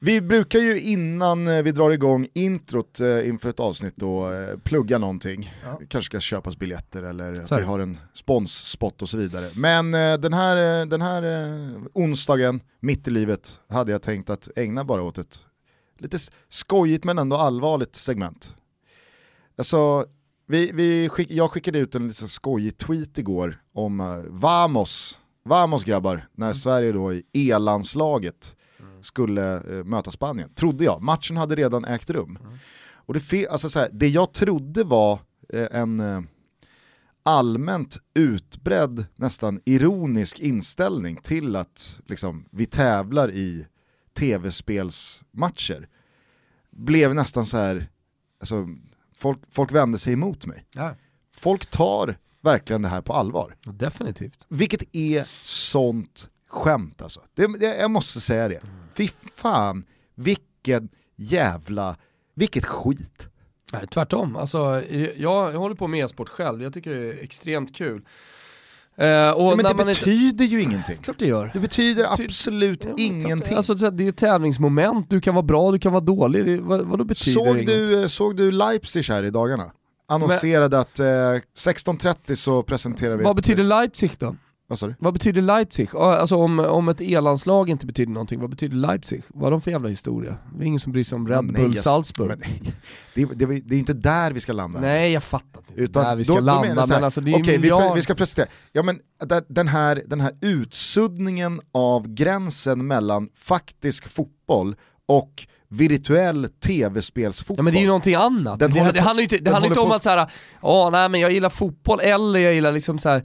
Vi brukar ju innan eh, vi drar igång introt eh, inför ett avsnitt då eh, plugga någonting. Ja. Kanske ska köpas biljetter eller Så att vi har en sponsspot och så vidare. Men den här, den här onsdagen, mitt i livet, hade jag tänkt att ägna bara åt ett lite skojigt men ändå allvarligt segment. Alltså, vi, vi skick, jag skickade ut en lite skojig tweet igår om Vamos, Vamos grabbar, när Sverige då i E-landslaget skulle eh, möta Spanien. Trodde jag, matchen hade redan ägt rum. Och det, alltså så här, det jag trodde var eh, en eh, allmänt utbredd, nästan ironisk inställning till att liksom, vi tävlar i tv-spelsmatcher blev nästan så här, alltså, folk, folk vände sig emot mig. Ja, Folk tar verkligen det här på allvar. definitivt. Vilket är sånt skämt alltså. Det, jag måste säga det. Fy fan, vilken jävla, vilket skit. Nej, tvärtom, alltså, jag, jag håller på med e-sport själv, jag tycker det är extremt kul. Eh, och Ja, men det betyder ju ingenting. Inte... Klart det gör. Det betyder Ty- absolut Ja, men ingenting. det- Alltså, det är ju ett tävlingsmoment, du kan vara bra, du kan vara dålig, det, vad, vadå betyder såg, du, eh, såg du Leipzig här i dagarna? Annonserade att eh, 16.30 så presenterar vi Vad ett- betyder Leipzig då? Vad sa du? Vad betyder Leipzig? Alltså om, om ett e-landslag inte betyder någonting, vad betyder Leipzig? Vad är de för jävla historia? Det är ingen som bryr sig om Red Nej, Bull jag- Salzburg. Men, det, det, det är inte där vi ska landa. Nej jag fattar inte Utan där vi ska då- då landa, här, men alltså det är ju Okej, vi, miljard... vi ska presentera. Ja men den här, den här utsuddningen av gränsen mellan faktisk fotboll och virtuell tv-spelsfotboll. Ja men det är ju någonting annat. Den det, håller det handlar ju inte, det handlar inte om på- att såhär, ja nej men jag gillar fotboll eller jag gillar liksom så här.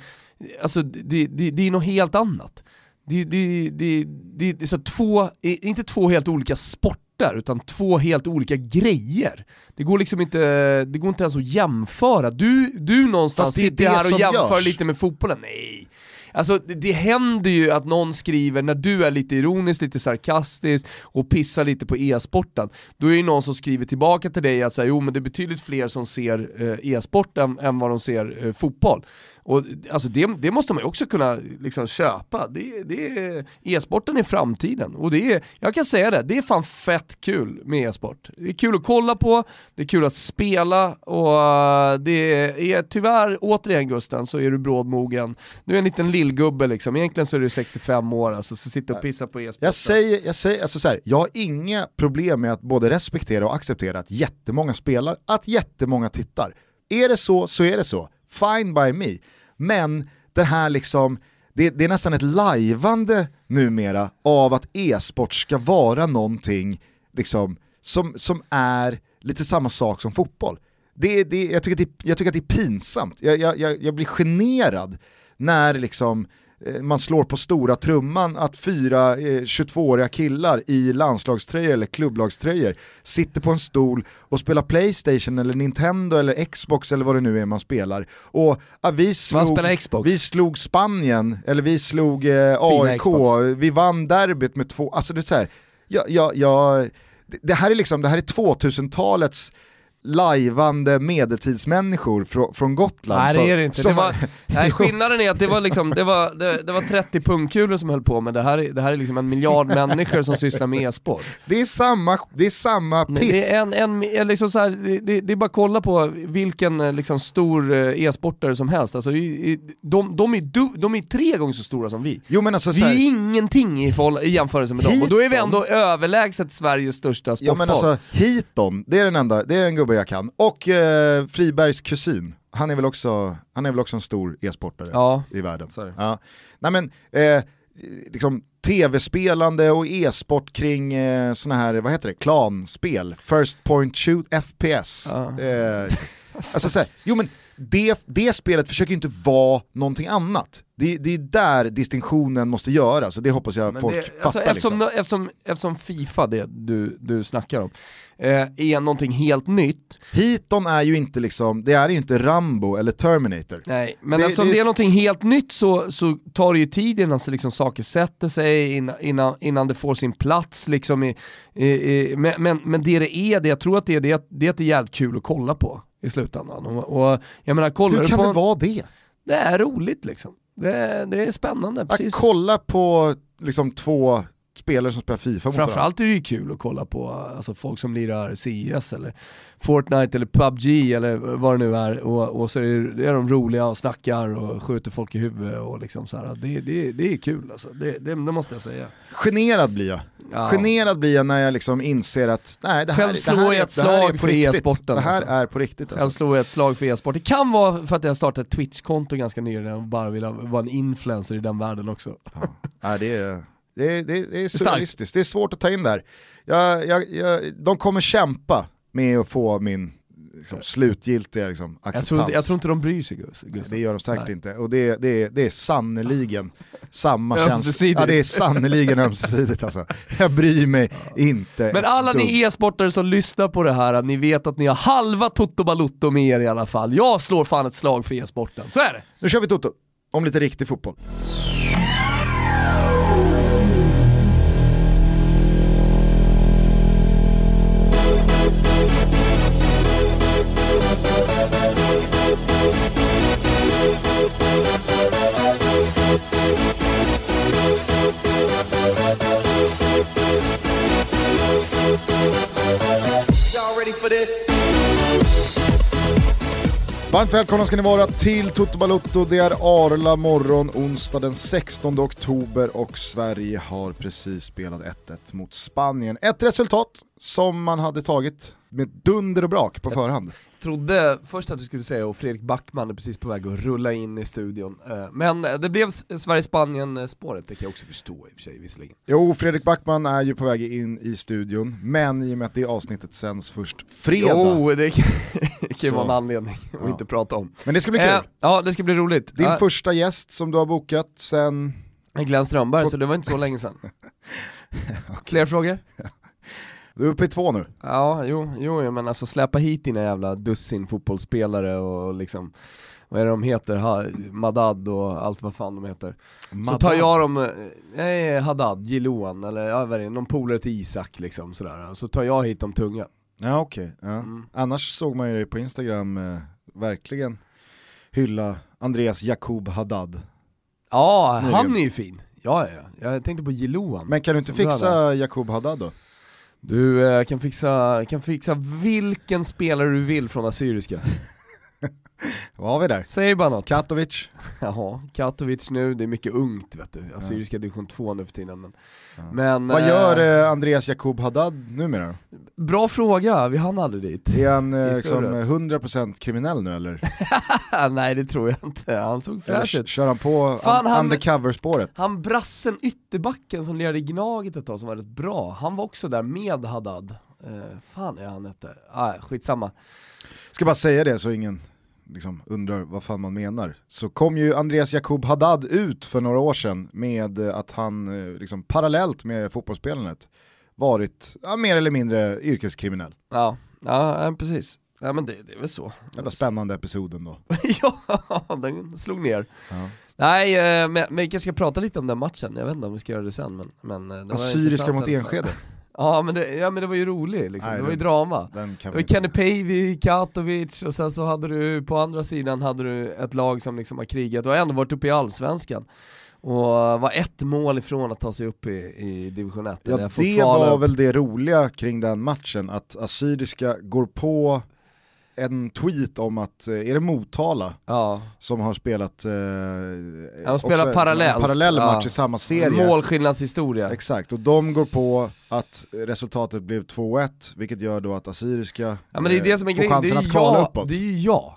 Alltså det, det, det är något helt annat. Det, det, det, det, det är så två, inte två helt olika sporter, utan två helt olika grejer. Det går liksom inte, det går inte ens att jämföra. Du, du någonstans Fast det är sitter det här och som jämför görs. lite med fotbollen, nej. Alltså det, det händer ju att någon skriver, när du är lite ironisk, lite sarkastisk och pissar lite på e-sporten, då är det ju någon som skriver tillbaka till dig att säga, jo men det är betydligt fler som ser eh, e-sport än, än vad de ser eh, fotboll. Och alltså det, det måste man ju också kunna liksom köpa. Det, det är, e-sporten är framtiden. Och det är, jag kan säga det, det är fan fett kul med e-sport. Det är kul att kolla på, det är kul att spela och eh, det är tyvärr, återigen Gusten, så är du brådmogen. Du är en liten lillgubbe liksom, egentligen så är du 65 år alltså, så sitter och pissar på e-sport. Jag säger, jag säger alltså så här, jag har inga problem med att både respektera och acceptera att jättemånga spelar, att jättemånga tittar. Är det så, så är det så. Fine by me. Men det här liksom, det, det är nästan ett lajvande numera av att e-sport ska vara någonting liksom, som, som är lite samma sak som fotboll. Det, det, jag, tycker att det, jag tycker att det är pinsamt, jag, jag, jag, jag blir generad när liksom eh, man slår på stora trumman att fyra eh, 22-åriga killar i landslagströjor eller klubblagströjor sitter på en stol och spelar Playstation eller Nintendo eller Xbox eller vad det nu är man spelar. Och ja, vi, slog, vi slog Spanien, eller vi slog eh, AIK, Xbox. vi vann derbyt med två, alltså det är så här, jag, jag, jag, det här är liksom, det här är 2000-talets lajvande medeltidsmänniskor från, från Gotland. Nej det är det inte. som Det var, nej, skillnaden är att det var, liksom, det, var, det, det var 30 pungkulor som höll på med det här, är- det här är liksom en miljard människor som sysslar med e-sport. Det är samma, det är samma piss. Det är, en, en, liksom så här, det- det, är bara att kolla på vilken eh, liksom, stor eh, e-sportare som helst. Alltså, de, de, är du, de är tre gånger så stora som vi. Jo men alltså Vi så här, är ingenting i, i jämförelse med dem, och då är vi ändå överlägset Sveriges största Ja sportboll. men alltså Hiton, det är den enda, det är en gubbe jag kan. Och eh, Fribergs kusin, han är väl också, han är väl också en stor e-sportare Ja, i världen. Ja. Nej men, eh, liksom tv-spelande och e-sport kring eh, såna här, vad heter det, klanspel, first point shoot, FPS. Ja. Eh, alltså så här, jo men det, det spelet försöker inte vara någonting annat. Det, det är där distinktionen måste göras och det hoppas jag Men folk det, fattar. alltså, eftersom, liksom. eftersom, eftersom Fifa, det du, du snackar om, eh, är någonting helt nytt, Hiton är ju inte liksom, det är ju inte Rambo eller Terminator. Nej, men Det- eftersom det det är- är någonting helt nytt så, så tar det ju tid innan så liksom saker sätter sig, innan, innan, innan det får sin plats liksom i, i, i, men, men, men det det är, det jag tror att det är, det är, att- det är att det är jävligt kul att kolla på i slutändan. Och, och jag menar, kollar Hur kan på... det vara det? Det är roligt liksom. Det, det är spännande, Att precis. kolla på liksom två spelare som spelar Fifa mot. Framförallt är det ju kul att kolla på alltså, folk som lirar CS eller Fortnite eller PubG eller vad det nu är och, och så är, det, är de roliga och snackar och skjuter folk i huvudet och liksom så här. Det, det, det är kul alltså, det, det, måste jag säga. Generad blir jag. Ja. Generad blir jag när jag liksom inser att nej, det här, Själv det slår här, jag är, ett det här är slag på för e-sporten, Det här alltså. är på riktigt Jag alltså. slår ett slag för e-sport. Det kan vara för att jag startade ett Twitch-konto ganska nyligen och bara ville vara en influencer i den världen också. Ja. Nej, det, är, det, är, det, det är surrealistiskt, det är svårt att ta in där. Jag, jag, jag, de kommer kämpa med att få min liksom, slutgiltiga liksom, Jag acceptans. tror, jag tror inte de bryr sig Gus- Gustav. Det gör de säkert Nej. inte. Och det, det, det är sannoliken samma känsla. Ja, det är sannoliken ömsesidigt alltså. Jag bryr mig inte. Men alla dugg. ni e-sportare som lyssnar på det här, ni vet att ni har halva Toto Balutto med er i alla fall. Jag slår fan ett slag för e-sporten, så är det. Nu kör vi Toto, om lite riktig fotboll. Varmt välkomna ska ni vara till Toto Balutto. Det är Arla morgon, onsdag den 16 oktober och Sverige har precis spelat 1-1 mot Spanien. Ett resultat som man hade tagit med dunder och brak på förhand. Trodde först att du skulle säga och Fredrik Backman är precis på väg att rulla in i studion. Eh, Men det blev S- Sverige-Spanien spåret, det kan jag också förstå i och för sig visserligen. Jo, Fredrik Backman är ju på väg in i studion, men i och med att det avsnittet sänds först fredag. Jo, det kan det kan vara en anledning att Ja. inte prata om. Men det ska bli kul. Eh, ja, det ska bli roligt. Din Ja, första gäst som du har bokat sen... Glenn Strömberg, så det var inte så länge sedan. Fler frågor? Du är uppe i två nu. Ja, jo, jo, men alltså släppa hit dina jävla dussin fotbollsspelare och liksom, vad är det de heter, ha, Madad och allt vad fan de heter. Så tar jag dem, eh, nej Haddad, Jiloan eller ja, vad är det, någon polare till Isak liksom sådär. Så tar jag hit de tunga. Ja okej, ja. Mm. annars såg man ju dig på Instagram eh, verkligen hylla Andreas Jakob Haddad. Ja, han är ju fin. Ja, ja, jag tänkte på Jiloan. Men kan du inte fixa Jakob Haddad då? Du eh, kan, fixa, kan fixa vilken spelare du vill från Assyriska. Vad har vi där? Säg bara något. Katovic? Jaha, Katovic nu, det är mycket ungt vet du. Assyriska division 2 nu för tiden. Men, Ja. men Vad eh, gör eh, Andreas Jakob Haddad numera? Bra fråga, vi hann aldrig dit. Är han eh, liksom surret. 100% kriminell nu eller? Nej det tror jag inte, han såg fräsch ut. kör han på Fan, un- undercover-spåret? Han brassen ytterbacken som lirade i Gnaget ett tag som var rätt bra, han var också där med Haddad. Eh, fan är han hette? Ah, skitsamma. Ska bara säga det så ingen liksom undrar vad fan man menar. Så kom ju Andreas Jakob Haddad ut för några år sedan med eh, att han eh, liksom parallellt med fotbollsspelandet varit ja, mer eller mindre yrkeskriminell. Ja, ja precis. Ja men det, det är väl så. Jävla spännande episoden då. ja, den slog ner. Ja. Nej, eh, men, men vi kanske ska prata lite om den matchen, jag vet inte om vi ska göra det sen men, men det Assyriska mot Enskede. Ja men det, ja men det var ju roligt liksom, Nej, det var ju drama. Det var Kenny Päivi, Katovic och sen så hade du på andra sidan hade du ett lag som liksom har krigat och ändå varit uppe i allsvenskan. Och var ett mål ifrån att ta sig upp i, i division 1. Ja det var väl det roliga kring den matchen, att Assyriska går på en tweet om att, eh, är det Motala Ja, som har spelat eh, de spelar parallellt. en parallell Ja. match i samma serie. målskillnadshistoria. Exakt, och de går på att resultatet blev 2-1, vilket gör då att Assyriska Ja men det är det som är eh, får chansen är, att kvala jag, uppåt. det är ju jag.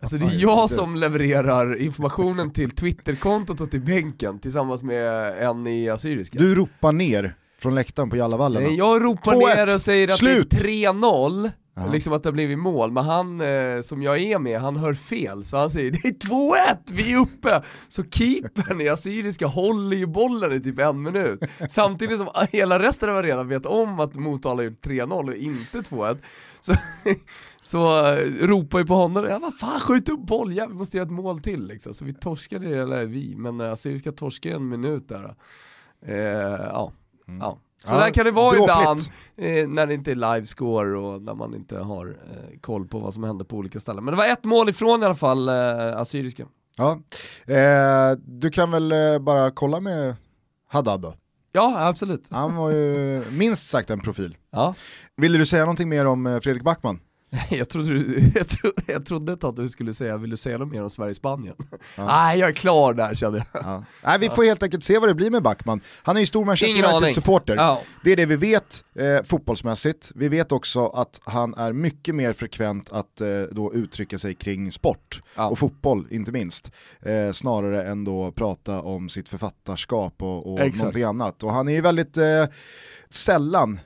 Alltså det är Ja, jag som levererar informationen till Twitterkontot och till bänken tillsammans med en i Assyriska. Du ropar ner från läktaren på Jallavallen jag ropar 2-1, ner och säger att slut! det är 3-0, Ja. liksom att det har blivit mål, men han eh, som jag är med, han hör fel, så han säger det är 2-1, vi är uppe! Så keepern i Assyriska håller ju bollen i typ en minut, samtidigt som hela resten av arenan vet om att Motala gjort 3-0 och inte 2-1. Så, så eh, ropar ju på honom, ja vad fan skjut upp boll, ja, vi måste göra ett mål till liksom. Så vi torskade, eller vi, men eh, Assyriska torskade en minut där. Eh, ja. ja. Så. Ja, där kan det vara dråpligt. ibland, eh, när det inte är livescore och när man inte har eh, koll på vad som händer på olika ställen. Men det var ett mål ifrån i alla fall, eh, Assyriska. Ja. Eh, du kan väl eh, bara kolla med Haddad då. Ja, absolut. Han var ju minst sagt en profil. Ja. Ville du säga någonting mer om eh, Fredrik Backman? Jag trodde, du, jag, trodde, jag trodde ett att du skulle säga, vill du säga något mer om Sverige-Spanien? Nej, jag är klar där kände jag. Ja. Nej, vi får helt enkelt se vad det blir med Backman. Han är ju stor Manchester. United-supporter. Ja. Det är det vi vet eh, fotbollsmässigt. Vi vet också att han är mycket mer frekvent att eh, då uttrycka sig kring sport Ja. och fotboll inte minst. Eh, snarare än då prata om sitt författarskap och, och Exakt. någonting annat. Och han är ju väldigt eh, sällan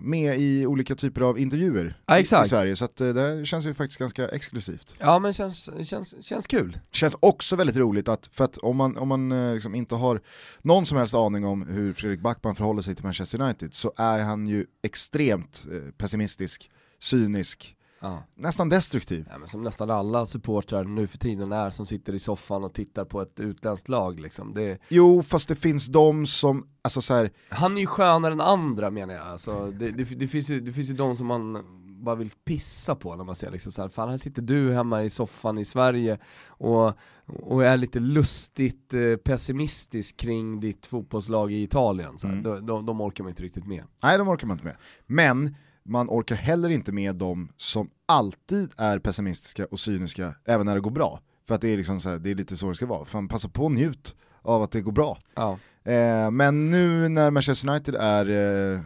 med i olika typer av intervjuer Ja, i- i Sverige. Så att, eh, det känns ju faktiskt ganska exklusivt. Ja men känns, känns, känns kul. känns också väldigt roligt att, för att om man, om man eh, liksom inte har någon som helst aning om hur Fredrik Backman förhåller sig till Manchester United så är han ju extremt eh, pessimistisk, cynisk, Ja. nästan destruktiv. Ja, men som nästan alla supportrar nu för tiden är som sitter i soffan och tittar på ett utländskt lag liksom. det, Jo, fast det finns de som, alltså så här, Han är ju skönare än andra menar jag, alltså, det, det, det, finns ju, det finns ju de som man bara vill pissa på när man ser liksom så här, fan här sitter du hemma i soffan i Sverige och, och är lite lustigt eh, pessimistisk kring ditt fotbollslag i Italien, så. Mm. de, de, de orkar man inte riktigt med. nej de orkar man inte med. Men man orkar heller inte med de som alltid är pessimistiska och cyniska även när det går bra. För att det är, liksom så här, det är lite så det ska vara. Fan, passa på och njut av att det går bra. Ja. Eh, men nu när Manchester United är, eh,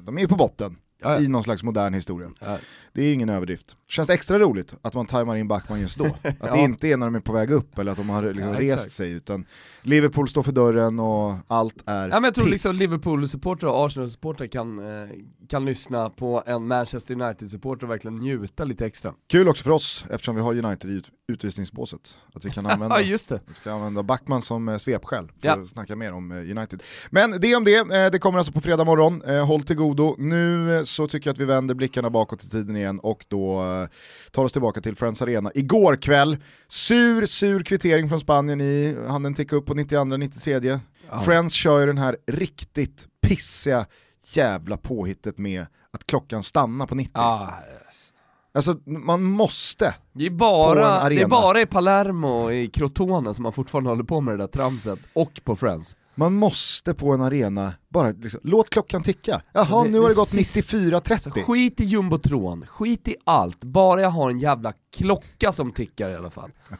de är på botten Ja, i någon slags modern historia. Ja. Det är ingen överdrift. Känns det extra roligt att man tajmar in Backman just då? Att det inte är när de är på väg upp eller att de har liksom rest exakt. sig utan Liverpool står för dörren och allt är Ja men jag tror piss. liksom Liverpool-supportrar och Arsenal-supportrar kan, eh, kan lyssna på en Manchester United-supporter och verkligen njuta lite extra. Kul också för oss eftersom vi har United i ut- utvisningsbåset. Att vi kan använda, just det. vi ska använda Backman som eh, svepskäl för att snacka mer om eh, United. Men det om det, det kommer alltså på fredag morgon, håll till godo. Nu så tycker jag att vi vänder blickarna bakåt i tiden igen och då eh, tar oss tillbaka till Friends Arena. Igår kväll, sur, sur kvittering från Spanien i, hann den ticka upp på 92-93. Ja. Friends kör ju den här riktigt pissiga jävla påhittet med att klockan stannar på 90. Ah, yes. Alltså man måste Det är, bara, det är bara i Palermo och i Crotone som man fortfarande håller på med det där tramset, och på Friends. Man måste på en arena bara liksom, låt klockan ticka. Jaha, Det- nu har det det gått sist- 94.30. Så skit i jumbotron, skit i allt, bara jag har en jävla klocka som tickar i alla fall.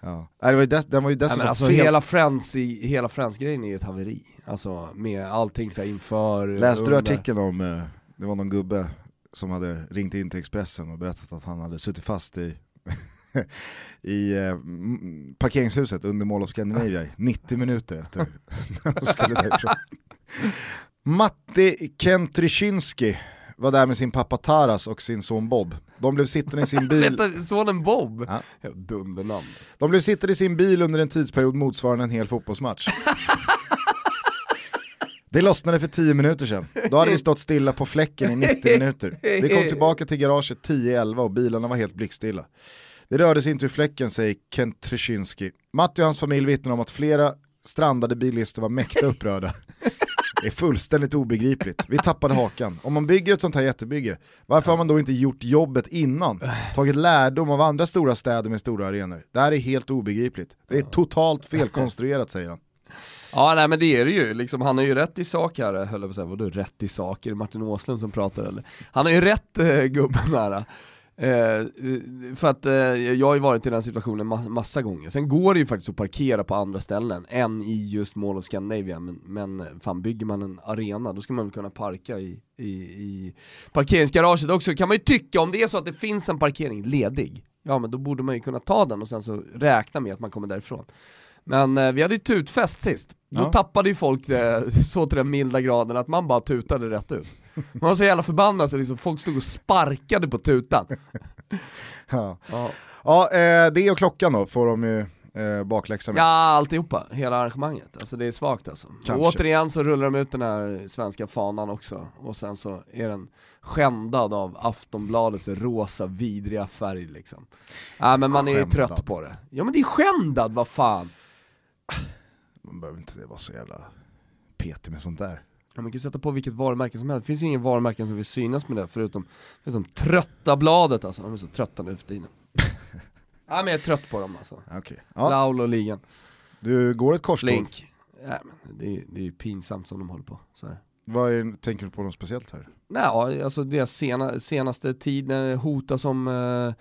Ja. Nej, det var ju dess, den var ju Nej, dessutom men alltså fel. hela Friends, Friends-grejen är ju ett haveri. Alltså med allting så inför, Läste du under. artikeln om, eh, det var någon gubbe som hade ringt in till Expressen och berättat att han hade suttit fast i, i eh, parkeringshuset under Mall of Scandinavia i 90 minuter efter när skulle därifrån. Matti Kentryczynski var där med sin pappa Taras och sin son Bob. De blev sittande i sin bil sonen Bob? Ja. Dundernamn. De blev sittande i sin bil under en tidsperiod motsvarande en hel fotbollsmatch. Det lossnade för 10 minuter sedan. Då hade vi stått stilla på fläcken i 90 minuter. Vi kom tillbaka till garaget 10-11 och bilarna var helt blickstilla. Det rörde sig inte ur fläcken säger Kent Trzynski. Matti och hans familj vittnar om att flera strandade bilister var mäkta upprörda. Det är fullständigt obegripligt. Vi tappade hakan. Om man bygger ett sånt här jättebygge, varför har man då inte gjort jobbet innan? Tagit lärdom av andra stora städer med stora arenor. Det här är helt obegripligt. Det är totalt felkonstruerat säger han. Ja nej men det är det ju, liksom, han har ju rätt i sak här, höll jag på att säga, vadå rätt i sak? Är det Martin Åslund som pratar eller? Han har ju rätt eh, gubben där. Eh, för att eh, jag har ju varit i den situationen ma- massa gånger. Sen går det ju faktiskt att parkera på andra ställen än i just Mall of Scandinavia, men, men eh, fan bygger man en arena då ska man väl kunna parka i, i, i parkeringsgaraget också, kan man ju tycka om det är så att det finns en parkering ledig, ja men då borde man ju kunna ta den och sen så räkna med att man kommer därifrån. Men eh, vi hade ju tutfest sist, då Ja. tappade ju folk det så till den milda graden att man bara tutade rätt ut. Man var så jävla förbannad så liksom folk stod och sparkade på tutan. Ja, Ja, ja eh, det och klockan då får de ju eh, bakläxa med. ja alltihopa, hela arrangemanget. Alltså det är svagt alltså. Kanske. Och återigen så rullar de ut den här svenska fanan också, och sen så är den skändad av Aftonbladets rosa vidriga färg liksom. Ja men man är ju Skändad. trött på det. Ja men det är skändad, vad fan! Man behöver inte vara så jävla petig med sånt där. Ja, man kan sätta på vilket varumärke som helst, det finns ju ingen varumärken som vill synas med det förutom, förutom trötta bladet alltså, de är så trötta nu för tiden. ja men jag är trött på dem alltså. Okej. Ja, Laul och ligan, du går ett korståg. Flink. Nej, men det, är, det är ju pinsamt som de håller på. Så är det. Vad är, tänker du på något speciellt här? Nej, alltså deras sena, senaste tid när det hotas om eh,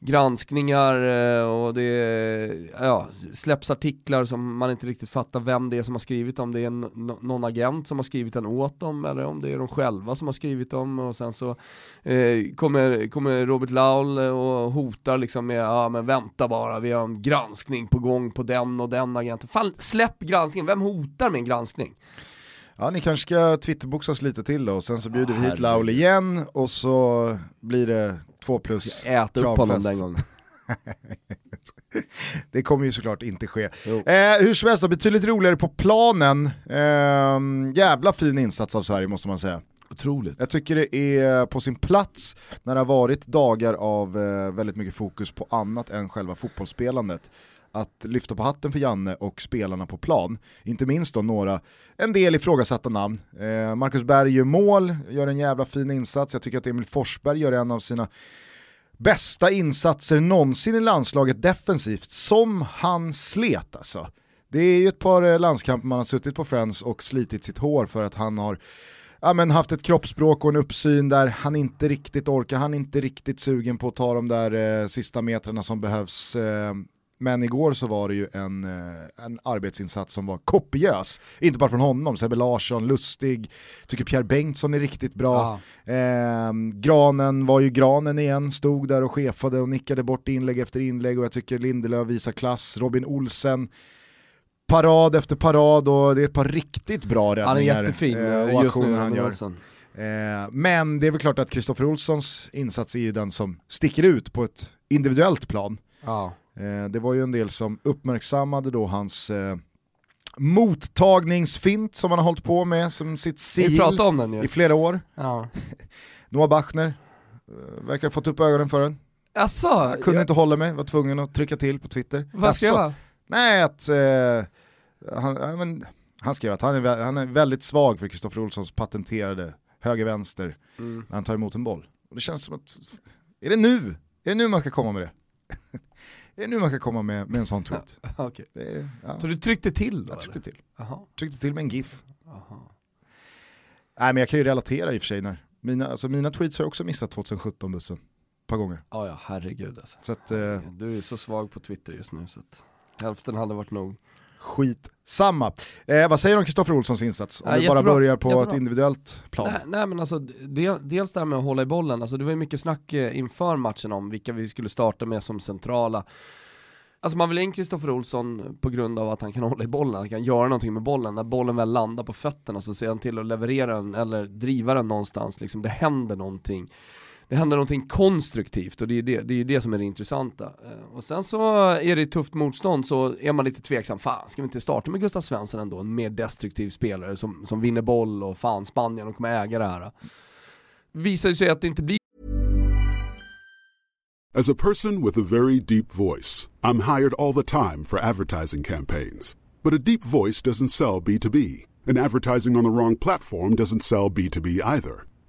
granskningar eh, och det ja, släpps artiklar som man inte riktigt fattar vem det är som har skrivit om det är en, någon agent som har skrivit den åt dem eller om det är de själva som har skrivit dem och sen så eh, kommer, kommer Robert Laul och hotar liksom med ja men vänta bara vi har en granskning på gång på den och den agenten. Fan släpp granskningen, vem hotar med en granskning? Ja, ni kanske ska twitterboxas lite till då och sen så bjuder vi hit Laul igen och så blir det två plus Jag äter upp honom den gången. Det kommer ju såklart inte ske. Eh, hur som helst, då, betydligt roligare på planen. Eh, jävla fin insats av Sverige måste man säga. Otroligt. Jag tycker det är på sin plats när det har varit dagar av eh, väldigt mycket fokus på annat än själva fotbollsspelandet. Att lyfta på hatten för Janne och spelarna på plan. Inte minst då några, en del ifrågasatta namn. Eh, Marcus Berg gör mål, gör en jävla fin insats. Jag tycker att Emil Forsberg gör en av sina bästa insatser någonsin i landslaget defensivt, som han slet alltså. Det är ju ett par eh, landskamper man har suttit på Friends och slitit sitt hår för att han har ja, men haft ett kroppsspråk och en uppsyn där han inte riktigt orkar, han är inte riktigt sugen på att ta de där eh, sista metrarna som behövs. Eh, men igår så var det ju en, eh, en arbetsinsats som var kopiös. Inte bara från honom, Sebbe Larsson, Lustig, tycker Pierre Bengtsson är riktigt bra. Eh, granen var ju Granen igen, stod där och chefade och nickade bort inlägg efter inlägg och jag tycker Lindelöf visar klass, Robin Olsen, parad efter parad och det är ett par riktigt bra räddningar. Han är jättefin eh, eh, och just nu, han gör. Olsson. Eh, men det är väl klart att Kristoffer Olssons insats är ju den som sticker ut på ett individuellt plan. Ja. Eh, det var ju en del som uppmärksammade då hans eh, mottagningsfint som han har hållit på med som sitt sigill i flera år. Ja. Noah Bachner eh, verkar ha fått upp ögonen för den. Asså, Jag kunde jag, inte hålla mig, var tvungen att trycka till på Twitter. vad Jaså? vara? Nej, att eh, han, men, han skrev att han är, han är väldigt svag för Kristoffer Olssons patenterade höger-vänster Mm. när han tar emot en boll. Och det känns som att, är det nu? Är det nu man ska komma med det? är det nu man ska komma med, med en sån tweet? Det är, ja, Så du tryckte till då? jag tryckte eller? till. Jaha. Tryckte till med en GIF. Jaha. Nej men jag kan ju relatera i och för sig när, mina, alltså mina tweets har jag också missat 2017-bussen. Ett par gånger. Ja, ja, herregud alltså. Så att, eh, Du är så svag på Twitter just nu så att hälften hade varit nog. Skit samma. Eh, vad säger du om Kristoffer Olssons insats? Om Ja, vi bara jättebra, börjar på jättebra. ett individuellt plan. Nej, nej men alltså, del, dels det här med att hålla i bollen, alltså det var ju mycket snack eh, inför matchen om vilka vi skulle starta med som centrala. Alltså man vill in Kristoffer Olsson på grund av att han kan hålla i bollen, han kan göra någonting med bollen. När bollen väl landar på fötterna så ser han till att leverera den eller driva den någonstans, liksom det händer någonting. Det händer någonting konstruktivt och det är ju det, det, är ju det som är det intressanta. Eh, Och sen så är det tufft motstånd så är man lite tveksam, fan ska vi inte starta med Gustav Svensson ändå? En mer destruktiv spelare som, som vinner boll och fan Spanien, de kommer äga det här. Visar ju sig att det inte blir As a person with a very deep voice, I'm hired all the time for advertising campaigns. But a deep voice doesn't sell B2B, and advertising on the wrong platform doesn't sell B2B either.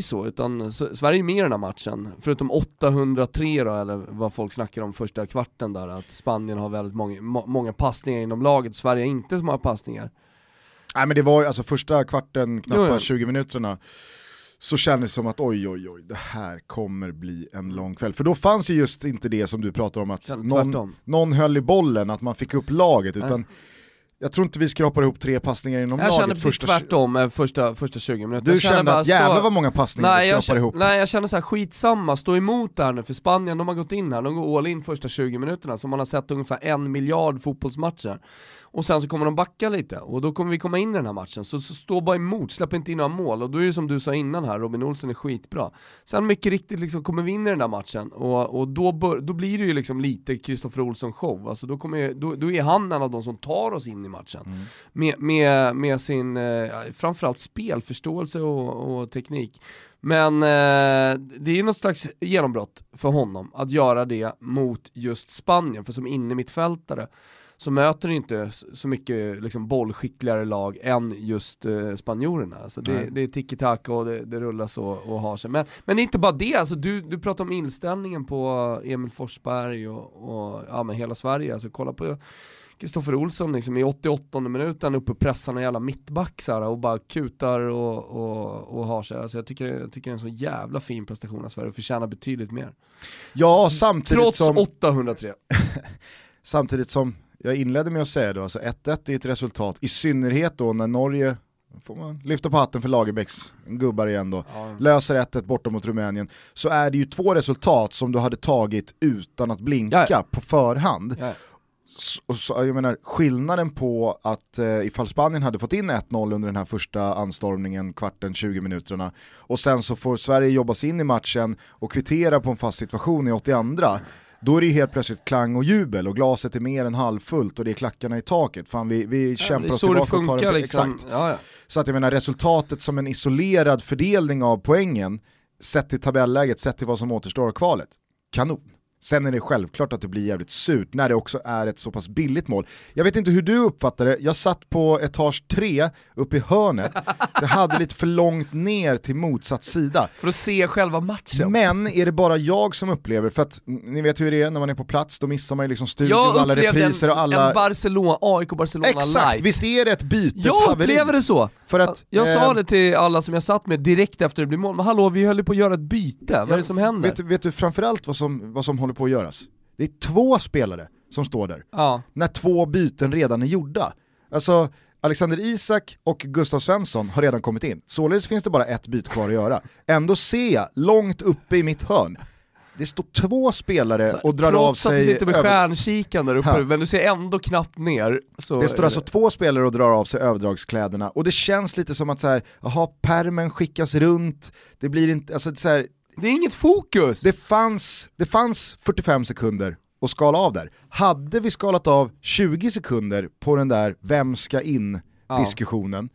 Så, utan Sverige är med i den här matchen. Förutom 803 då, eller vad folk snackar om första kvarten där, att Spanien har väldigt många, må, många passningar inom laget, Sverige har inte så många passningar. Nej men det var ju alltså första kvarten, knappa Jo, jo. 20 minuterna, så kändes det som att oj oj oj, det här kommer bli en lång kväll. För då fanns ju just inte det som du pratar om att Ja, någon, någon höll i bollen, att man fick upp laget, Nej. Jag tror inte vi skrapar ihop tre passningar inom Jag laget. kände precis första- tvärtom eh, första, första 20 minuter. Du Jag kände bara, att jävlar stå- vad många passningar Nej vi jag, skrapar ihop. nej jag känner så här, skitsamma, stå emot där nu för Spanien, de har gått in här, de går all in första 20 minuterna, så man har sett ungefär en miljard fotbollsmatcher. Och sen så kommer de backa lite, och då kommer vi komma in i den här matchen, så, så stå bara emot, släpp inte in några mål, och då är det som du sa innan här, Robin Olsen är skitbra. Sen mycket riktigt liksom kommer vi in i den där matchen, och, och då, bör, då blir det ju liksom lite Kristoffer Olsson show, alltså då, kommer, då, då är han en av de som tar oss in i matchen. Med, med, med sin, eh, framförallt spelförståelse och, och teknik. Men eh, det är ju något slags genombrott för honom att göra det mot just Spanien, för som inne mittfältare så möter du inte så mycket liksom, bollskickligare lag än just eh, spanjorerna. Alltså det, Nej. det är tiki-taka och det, det rullas och, och har sig. Men, men det är inte bara det, alltså, du, du pratar om inställningen på Emil Forsberg och, och ja, men hela Sverige. Alltså, kolla på Kristoffer Olsson liksom, i 88 minuten uppe och pressar en jävla mittback så och bara kutar och, och, och har sig. Alltså, jag, tycker, jag tycker det är en så jävla fin prestation av Sverige och förtjänar betydligt mer. Ja, samtidigt Trots som, 803. samtidigt som jag inledde med att säga då, alltså 1-1 är ett resultat, i synnerhet då när Norge, får man lyfta på hatten för Lagerbäcks gubbar igen då, löser 1-1 borta mot Rumänien, så är det ju två resultat som du hade tagit utan att blinka Ja. på förhand. Ja. S- och så, jag menar, skillnaden på att eh, ifall Spanien hade fått in 1-0 under den här första anstormningen, kvarten, 20 minuterna, och sen så får Sverige jobba sig in i matchen och kvittera på en fast situation i 82 då är det ju helt plötsligt klang och jubel och glaset är mer än halvfullt och det är klackarna i taket. Fan vi, vi kämpar det är oss det tillbaka och tar funkar en... liksom. Exakt. Ja, ja. Så att jag menar resultatet som en isolerad fördelning av poängen, sett till tabelläget, sett till vad som återstår av kvalet, kanon. Sen är det självklart att det blir jävligt surt när det också är ett så pass billigt mål. Jag vet inte hur du uppfattar det, jag satt på etage 3 uppe i hörnet, det hade lite för långt ner till motsatt sida. För att se själva matchen. Men är det bara jag som upplever, för att ni vet hur det är när man är på plats, då missar man ju liksom studion, jag alla repriser och alla... en Barcelona, AIK Barcelona Exakt, live. visst är det ett Jag byteshaveri? upplever det så! För att, jag eh, sa det till alla som jag satt med direkt efter det blev mål, men hallå vi höll ju på att göra ett byte, vad är det som händer? Vet, du- vet du framförallt vad som, vad som håller på att göras? Det är två spelare som står där, Ja, när två byten redan är gjorda. Alltså, Alexander Isak och Gustav Svensson har redan kommit in, således finns det bara ett byte kvar att göra. Ändå ser jag, långt uppe i mitt hörn, det står två spelare och drar av trots att du sig... sitter med över- stjärnkikan där uppe, Ja. men du ser ändå knappt ner. Så Det står alltså två spelare och drar av sig överdragskläderna och det känns lite som att så här, jaha, permen skickas runt, det blir inte, alltså så här, det är inget fokus! det fanns, det fanns 45 sekunder att skala av där. Hade vi skalat av 20 sekunder på den där vem ska in Ja. diskussionen,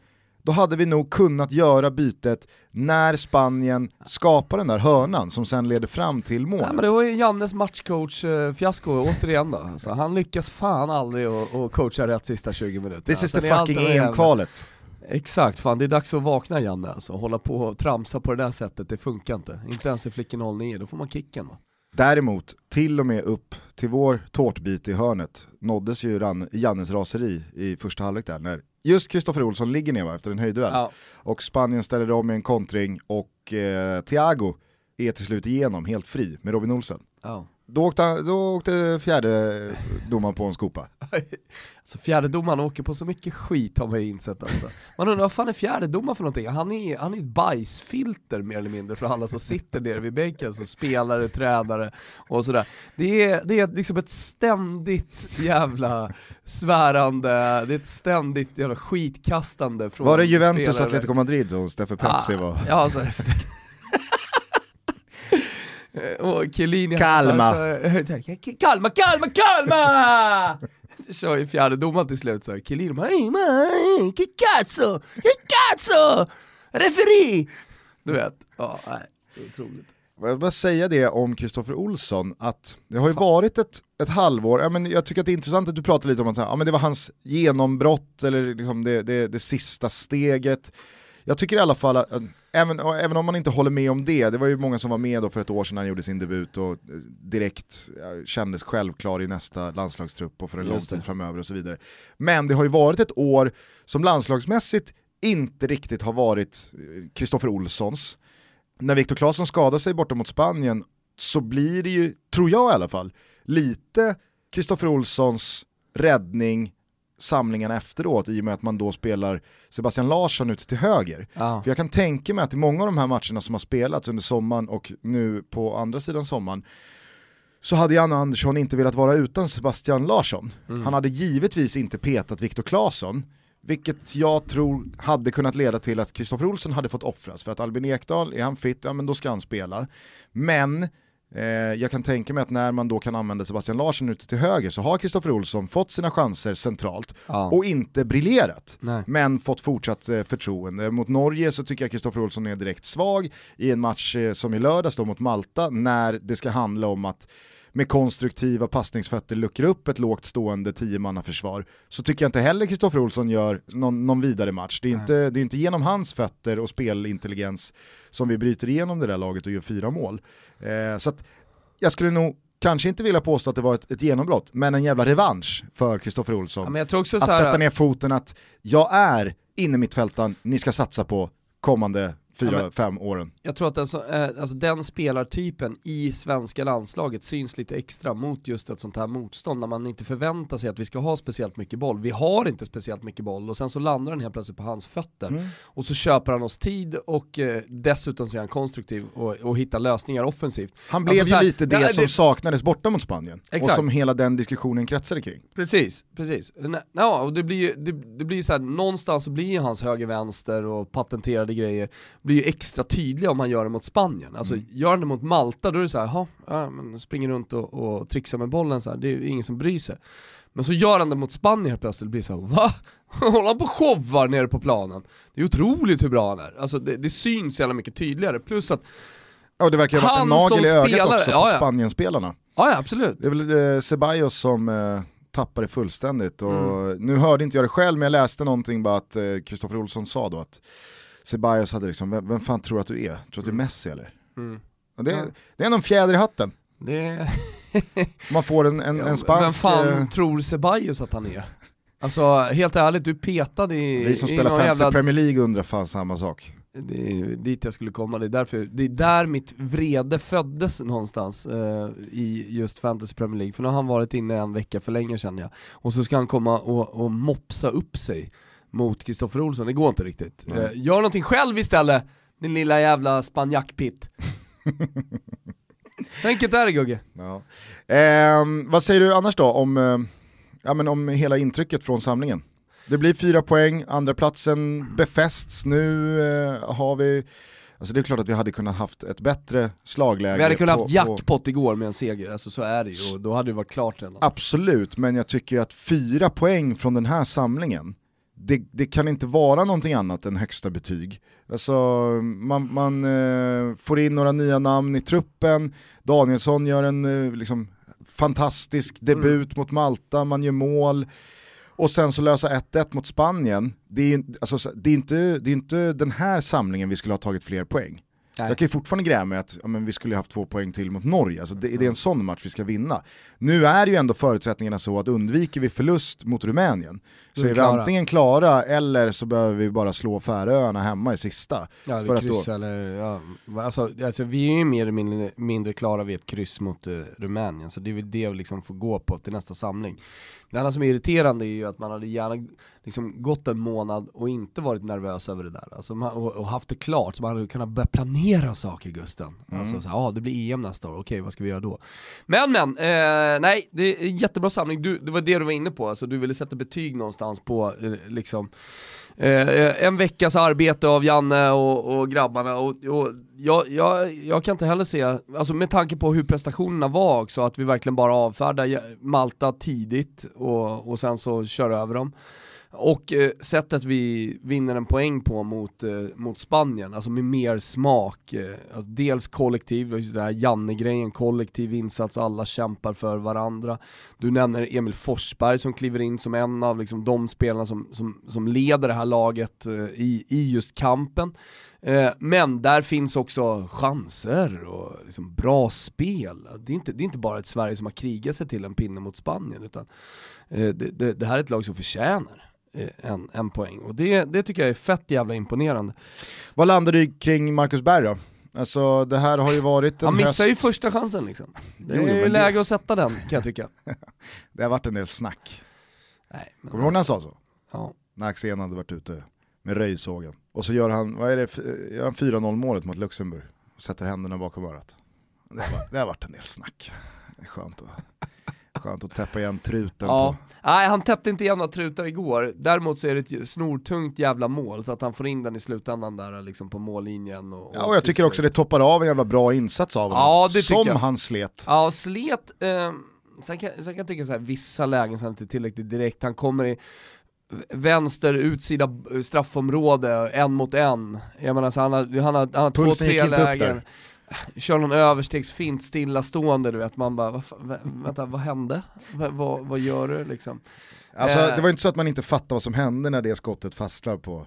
då hade vi nog kunnat göra bytet när Spanien skapar den där hörnan som sen leder fram till målet. Ja, men det var ju Jannes matchcoach-fiasko återigen då. Alltså, han lyckas fan aldrig att coacha rätt sista 20 minuter. This is Alltså, the det är fucking EM-kvalet. Exakt, fan det är dags att vakna Janne alltså. Hålla på och tramsa på det där sättet, det funkar inte. Inte ens i Flicken 09, då får man kicken va. Däremot, till och med upp till vår tårtbit i hörnet nåddes ju Ran- Jannes raseri i första halvlek där när just Kristoffer Olsson ligger ner va, efter en höjdduell. Ja. Och Spanien ställer om med en kontring och eh, Thiago är till slut igenom helt fri med Robin Olsen. Ja. Då åkte, då åkte fjärde domaren på en skopa. Alltså fjärdedomaren åker på så mycket skit har man ju insett alltså. Man undrar vad fan är fjärdedomaren för någonting? Han är, han är ett bajsfilter mer eller mindre för alla som sitter nere vid bänken, som spelare, tränare och sådär. Det är, det är liksom ett ständigt jävla svärande, det är ett ständigt jävla skitkastande från Var det Juventus. Atletico Madrid och Steffe Pepsi Ja, var? Ja, alltså, och Chiellini Kalma. Kalma, Kalma, Kalma! Så kör ju fjärde domaren till slut såhär, Chiellini bara "Ey, man, che cazzo, che cazzo, referi! Du vet, ja nej, det är otroligt. Jag vill bara säga det om Kristoffer Olsson, att det har ju varit ett, ett halvår, ja, men jag tycker att det är intressant att du pratar lite om att ja, men det var hans genombrott, eller liksom det, det, det sista steget. Jag tycker i alla fall, att, även, även om man inte håller med om det, det var ju många som var med då för ett år sedan när han gjorde sin debut och eh, direkt ja, kändes självklar i nästa landslagstrupp och för en lång det. tid framöver och så vidare. Men det har ju varit ett år som landslagsmässigt inte riktigt har varit eh, Kristoffer Olssons. När Viktor Claesson skadar sig borta mot Spanien så blir det ju, tror jag i alla fall, lite Kristoffer Olssons räddning samlingarna efteråt i och med att man då spelar Sebastian Larsson ute till höger. Ja. För jag kan tänka mig att i många av de här matcherna som har spelats under sommaren och nu på andra sidan sommaren så hade Janne Andersson inte velat vara utan Sebastian Larsson. Mm. Han hade givetvis inte petat Viktor Claesson, vilket jag tror hade kunnat leda till att Kristoffer Olsson hade fått offras. För att Albin Ekdal, är han fit, ja men då ska han spela. Men jag kan tänka mig att när man då kan använda Sebastian Larsson ute till höger så har Kristoffer Olsson fått sina chanser centralt Ja. och inte briljerat Nej. men fått fortsatt eh, förtroende. Mot Norge så tycker jag Kristoffer Olsson är direkt svag i en match eh, som i lördags då mot Malta när det ska handla om att med konstruktiva passningsfötter luckra upp ett lågt stående tiomannaförsvar så tycker jag inte heller Kristoffer Olsson gör någon, någon vidare match. Det är, inte, det är inte genom hans fötter och spelintelligens som vi bryter igenom det där laget och gör fyra mål. Eh, så att jag skulle nog kanske inte vilja påstå att det var ett, ett genombrott, men en jävla revansch för Kristoffer Olsson Ja, att sätta ner foten att jag är inne mittfältaren ni ska satsa på kommande fyra, Ja, men- fem åren. Jag tror att den, så, eh, alltså den spelartypen i svenska landslaget syns lite extra mot just ett sånt här motstånd när man inte förväntar sig att vi ska ha speciellt mycket boll. Vi har inte speciellt mycket boll och sen så landar den helt plötsligt på hans fötter. Mm. Och så köper han oss tid och eh, dessutom så är han konstruktiv och, och hittar lösningar offensivt. Han blev Alltså så ju här, lite det, det- som det- saknades borta mot Spanien och Exakt. som hela den diskussionen kretsade kring. Precis, precis. Ja, och det blir ju det, det blir så här, någonstans så blir ju hans höger-vänster och patenterade grejer blir ju extra tydliga om han gör det mot Spanien. Alltså gör han det mot Malta då är det så här, "Jaha, ja, men springer runt och, och trixar med bollen så här, det är ingen som bryr sig. Men så gör han det mot Spanien helt plötsligt, blir så här, va? Håller han på och showar nere på planen? Det är otroligt hur bra han är. Alltså det, det syns jävla mycket tydligare, plus att, Ja, det verkar ha varit en nagel i ögat spelare, också på ja, ja. Spanienspelarna. ja ja absolut. Det är väl eh, Ceballos som eh, tappar det fullständigt. Och Mm. Nu hörde inte jag det själv men jag läste någonting bara att Kristoffer Olsson sa då att Ceballos hade liksom, vem, vem fan tror att du är? Tror att du är Messi eller? Mm. Det, Ja. det är någon fjäder i hatten. Det... Man får en, en, Ja, en spansk... Vem fan eh, tror Ceballos att han är? Alltså helt ärligt, du petade i, vi som i spelar fantasy jävla... Premier League undrar fan samma sak. Det är dit jag skulle komma, det är, därför, det är där mitt vrede föddes någonstans eh, i just Fantasy Premier League. För nu har han varit inne en vecka för länge känner jag. Och så ska han komma och, och mopsa upp sig mot Kristoffer Olsson, det går inte riktigt. Nej. Eh, gör någonting själv istället, din lilla jävla spanjackpitt. Enkelt är det Gugge. Ja. Ehm, vad säger du annars då om, eh, ja, men om hela intrycket från samlingen? Det blir fyra poäng, andra platsen befästs, nu eh, har vi, alltså det är klart att vi hade kunnat haft ett bättre slagläge. Vi hade kunnat på- haft på- jackpot igår med en seger, alltså så är det ju, och då hade det varit klart redan. Absolut, men jag tycker att fyra poäng från den här samlingen, det, det kan inte vara någonting annat än högsta betyg. Alltså, man man eh, får in några nya namn i truppen, Danielsson gör en eh, liksom, fantastisk debut mot Malta, man gör mål, och sen så lösa 1-1 mot Spanien. Det är, alltså, så- det, är inte, det är inte den här samlingen vi skulle ha tagit fler poäng. Nej. Jag kan ju fortfarande gräma med att ja, men vi skulle ha haft två poäng till mot Norge, alltså det, det är en sån match vi ska vinna. Nu är ju ändå förutsättningarna så att undviker vi förlust mot Rumänien så är är vi antingen klara eller så behöver vi bara slå Färöarna hemma i sista. Ja, för att då- eller, ja, alltså, alltså vi är ju mer eller mindre, mindre klara vid ett kryss mot uh, Rumänien, så det är väl det vi liksom får gå på till nästa samling. Det enda som är irriterande är ju att man hade gärna liksom gått en månad och inte varit nervös över det där, alltså, man, och, och haft det klart, så man hade kunnat börja planera saker Gusten. Mm. Alltså, ja det blir EM nästa år, okej vad ska vi göra då? Men men, eh, nej, det är en jättebra samling, du, det var det du var inne på, alltså, du ville sätta betyg någonstans på eh, liksom Eh, eh, en veckas arbete av Janne och, och grabbarna och, och jag, jag, jag kan inte heller se, alltså med tanke på hur prestationerna var också, att vi verkligen bara avfärdar Malta tidigt och, och sen så kör över dem. Och eh, sättet vi vinner en poäng på mot, eh, mot Spanien, alltså med mer smak. Eh, alltså dels kollektiv, just det här Janne-grejen, kollektiv insats, alla kämpar för varandra. Du nämner Emil Forsberg som kliver in som en av liksom, de spelarna som, som, som leder det här laget eh, i, i just kampen. Eh, men där finns också chanser och liksom bra spel. Det är, inte, det är inte bara ett Sverige som har krigat sig till en pinne mot Spanien, utan eh, det, det, det här är ett lag som förtjänar en, en poäng. Och det, det tycker jag är fett jävla imponerande. Vad landar du kring Marcus Berg då? Alltså det här har ju varit en Han missar ju höst, första chansen liksom. Det Jo, jo, är ju men det- läge att sätta den kan jag tycka. det har varit en del snack. Nej, men, Kommer du ihåg när han sa så? ja. När Axén hade varit ute med röjsågen. Och så gör han, vad är det, gör han 4-0 målet mot Luxemburg. Och sätter händerna bakom örat. Det har, varit- det har varit en del snack. Det är skönt att, skönt att täppa igen truten Ja. på. Nej, han täppte inte igen några trutar igår. Däremot så är det ett snortungt jävla mål, så att han får in den i slutändan där liksom på mållinjen. Och, Ja, och jag tycker också det toppar av en jävla bra insats av honom. Ja, det Som jag. han slet. Ja, slet, eh, sen, kan, sen kan jag tycka så här, vissa lägen så är han inte tillräckligt direkt, han kommer i vänster utsida eh, straffområde, en mot en. Jag menar så han har, han har, han har två, Pulsen tre lägen. Kör någon överstegsfint stillastående du vet, man bara, vad, vä- vänta vad hände? Va, vad, vad gör du liksom? Alltså, Eh. det var inte så att man inte fattade vad som hände när det skottet fastnade på,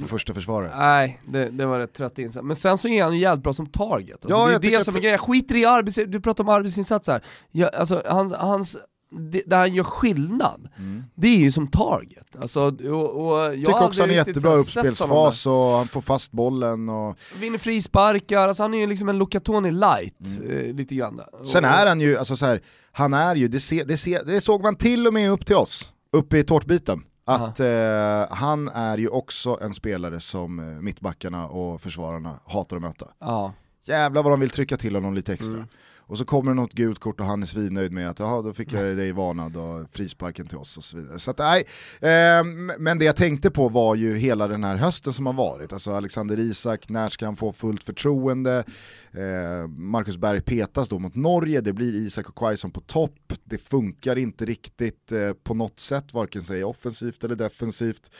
på första försvaret. Nej, det, det var rätt trött insats. Men sen så är han ju jävligt bra som target. Alltså, Ja, det är det som är grejen, jag skiter i arbets... Du pratar om arbetsinsatser. Ja, alltså, hans, hans, det, där han gör skillnad, det är ju som target. Alltså, och, och jag tycker också han är jättebra uppspelsfas och han får fast bollen. Och... Vinner frisparkar, alltså han är ju liksom en Lucatoni light, eh, lite grann. Sen är han ju, alltså så här, han är ju, det, se, det, se, det såg man till och med upp till oss, uppe i tårtbiten. Att eh, han är ju också en spelare som eh, mittbackarna och försvararna hatar att möta. Ja. Jävlar vad de vill trycka till honom lite extra. Mm. Och så kommer det något gult kort och han är svinnöjd med att jaha, då fick jag dig varnad och frisparken till oss och så vidare. Så att, nej, eh, men det jag tänkte på var ju hela den här hösten som har varit. Alltså Alexander Isak, när ska han få fullt förtroende? Eh, Marcus Berg petas då mot Norge, det blir Isak och Quaison på topp. Det funkar inte riktigt eh, på något sätt, varken säga offensivt eller defensivt.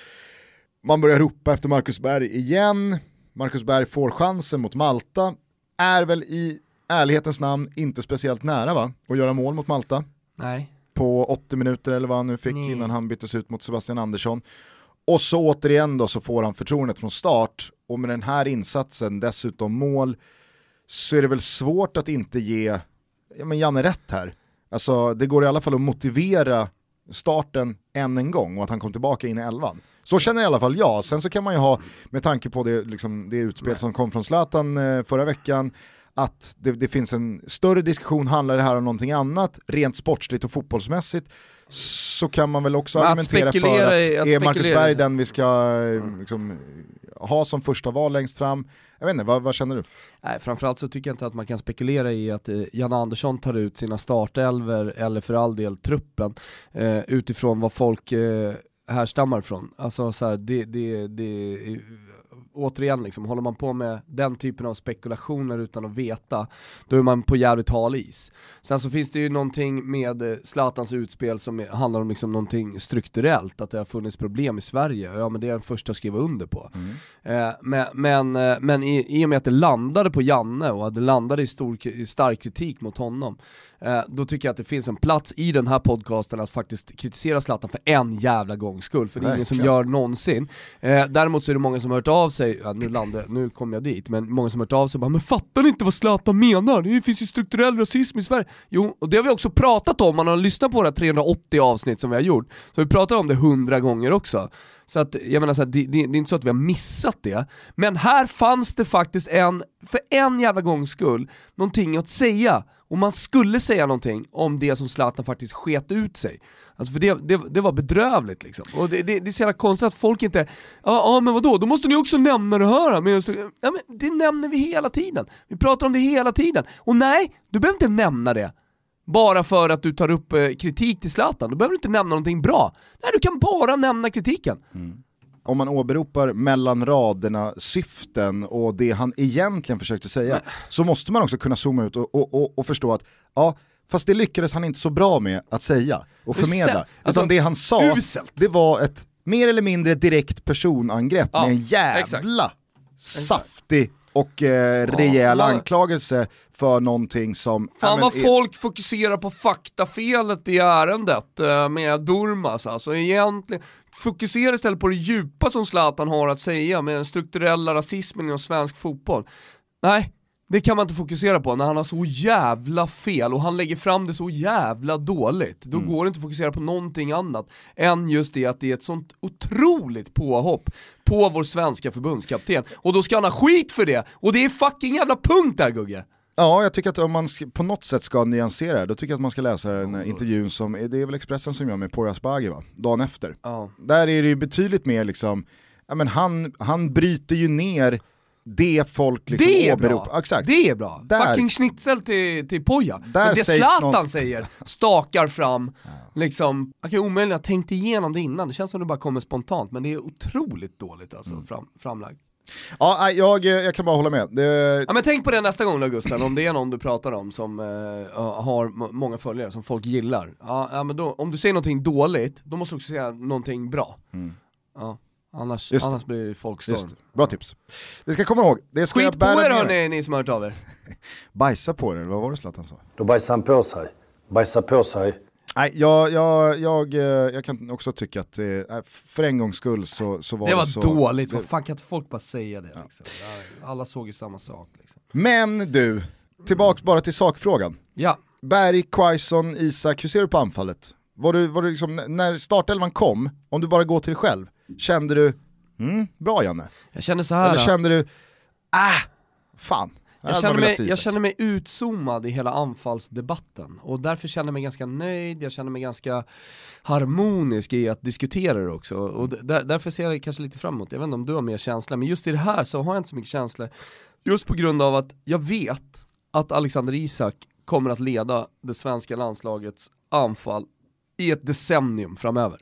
Man börjar ropa efter Marcus Berg igen. Marcus Berg får chansen mot Malta. Är väl i ärlighetens namn inte speciellt nära va? Att göra mål mot Malta Nej. på 80 minuter eller vad han nu fick Nej. innan han byttes ut mot Sebastian Andersson. Och så återigen då så får han förtroendet från start och med den här insatsen, dessutom mål, så är det väl svårt att inte ge ja, men Janne rätt här. Alltså det går i alla fall att motivera starten än en gång och att han kom tillbaka in i elvan. Så känner i alla fall jag. Sen så kan man ju ha, med tanke på det, liksom, det utspel som kom från Zlatan eh, förra veckan, att det, det finns en större diskussion, handlar det här om någonting annat, rent sportsligt och fotbollsmässigt, så kan man väl också att argumentera för att, i- att är Marcus Berg den vi ska eh, liksom, ha som första val längst fram? Jag vet inte, vad, vad känner du? Nej, framförallt så tycker jag inte att man kan spekulera i att eh, Jan Andersson tar ut sina startelver, eller för all del truppen, eh, utifrån vad folk eh, härstammar ifrån. Alltså så här, det, det, det, återigen liksom, håller man på med den typen av spekulationer utan att veta, då är man på jävligt hal is. Sen så finns det ju någonting med eh, Zlatans utspel som handlar om liksom någonting strukturellt, att det har funnits problem i Sverige, ja men det är jag den första att skriva under på. Mm men men, eh, men i, i och med att det landade på Janne och att det landade i, stor, i stark kritik mot honom, eh, då tycker jag att det finns en plats i den här podcasten att faktiskt kritisera Zlatan för en jävla gångs skull, för det är ingen som Verkligen. gör någonsin. Eh, däremot så är det många som har hört av sig, ja, nu, landade, nu kom jag dit, men många som har hört av sig och bara “men fattar ni inte vad Zlatan menar? Det finns ju strukturell rasism i Sverige”. Jo, och det har vi också pratat om, man har lyssnat på våra 380 avsnitt som vi har gjort, så vi pratat om det 100 gånger också. Så att, jag menar så här, det, det, det är inte så att vi har missat det, men här fanns det faktiskt en, för en jävla gångs skull, någonting att säga. Och man skulle säga någonting om det som Zlatan faktiskt sket ut sig. Alltså för det, det, det var bedrövligt liksom. Och det, det, det är så jävla konstigt att folk inte, ja ah, men vadå, då måste ni också nämna det här. Men, just, ja, men det nämner vi hela tiden. Vi pratar om det hela tiden. Och nej, du behöver inte nämna det. Bara för att du tar upp eh, kritik till Zlatan, du behöver inte nämna någonting bra. Nej, du kan bara nämna kritiken. om man åberopar mellan raderna syften och det han egentligen försökte säga, så måste man också kunna zooma ut och, och, och, och förstå att, ja, fast det lyckades han inte så bra med att säga och förmedla. sä- alltså, Utan det han sa, uselt. det var ett mer eller mindre direkt personangrepp Ja, med en jävla saftig och eh, rejäl anklagelse för någonting som... Fan vad är- folk fokuserar på faktafelet i ärendet eh, med Durmas alltså. Egentligen, fokusera istället på det djupa som Zlatan har att säga med den strukturella rasismen inom svensk fotboll. Nej, det kan man inte fokusera på när han har så jävla fel och han lägger fram det så jävla dåligt. Då går det inte att fokusera på någonting annat än just det att det är ett sånt otroligt påhopp på vår svenska förbundskapten. Och då ska han ha skit för det, och det är fucking jävla punkt där Gugge! Ja, jag tycker att om man på något sätt ska nyansera det, då tycker jag att man ska läsa den intervjun som, det är väl Expressen som gör med Poya Asbaghi va? Dagen efter. Ja. Där är det ju betydligt mer liksom, ja men han, han bryter ju ner det folk liksom Det är åberopar. bra! Exakt. Det är bra! Där- Fucking schnitzel till, till Poja. Där Men det Zlatan något- säger, stakar fram, liksom, jag kan omöjligen ha tänkt igenom det innan, det känns som det bara kommer spontant, men det är otroligt dåligt alltså, Mm. fram, framlagt. Ja, jag, jag kan bara hålla med. Det, Ja men tänk på det nästa gång då Gusten, om det är någon du pratar om som eh, har många följare, som folk gillar. Ja, ja men då, om du säger någonting dåligt, då måste du också säga någonting bra. Ja, annars. Just det. annars blir det folkstorm. just det. Bra tips. Det ska jag komma ihåg. Det ska Skit på er hörni, ni som har hört av er. Bajsa på det, eller vad var det Zlatan sa? Då bajsar han på sig. Bajsar på sig. Nej, jag, jag, jag, eh, jag kan också tycka att eh, för en gångs skull så, så var det, Det var så. dåligt, Det- vad fan kan inte folk bara säga det liksom? Ja, Alla såg ju samma sak liksom. Men du, tillbaks bara till sakfrågan. Ja, Berg, Quaison, Isak, hur ser du på anfallet? Var du, var du liksom, när startelvan kom, om du bara går till dig själv, kände du, mm, bra Janne? jag känner så här. Eller kände du, ah, fan. Jag känner, mig, jag känner mig utzoomad i hela anfallsdebatten och därför känner jag mig ganska nöjd, jag känner mig ganska harmonisk i att diskutera det också och där, därför ser jag kanske lite fram emot, jag vet inte om du har mer känsla, men just i det här så har jag inte så mycket känslor just på grund av att jag vet att Alexander Isak kommer att leda det svenska landslagets anfall i ett decennium framöver.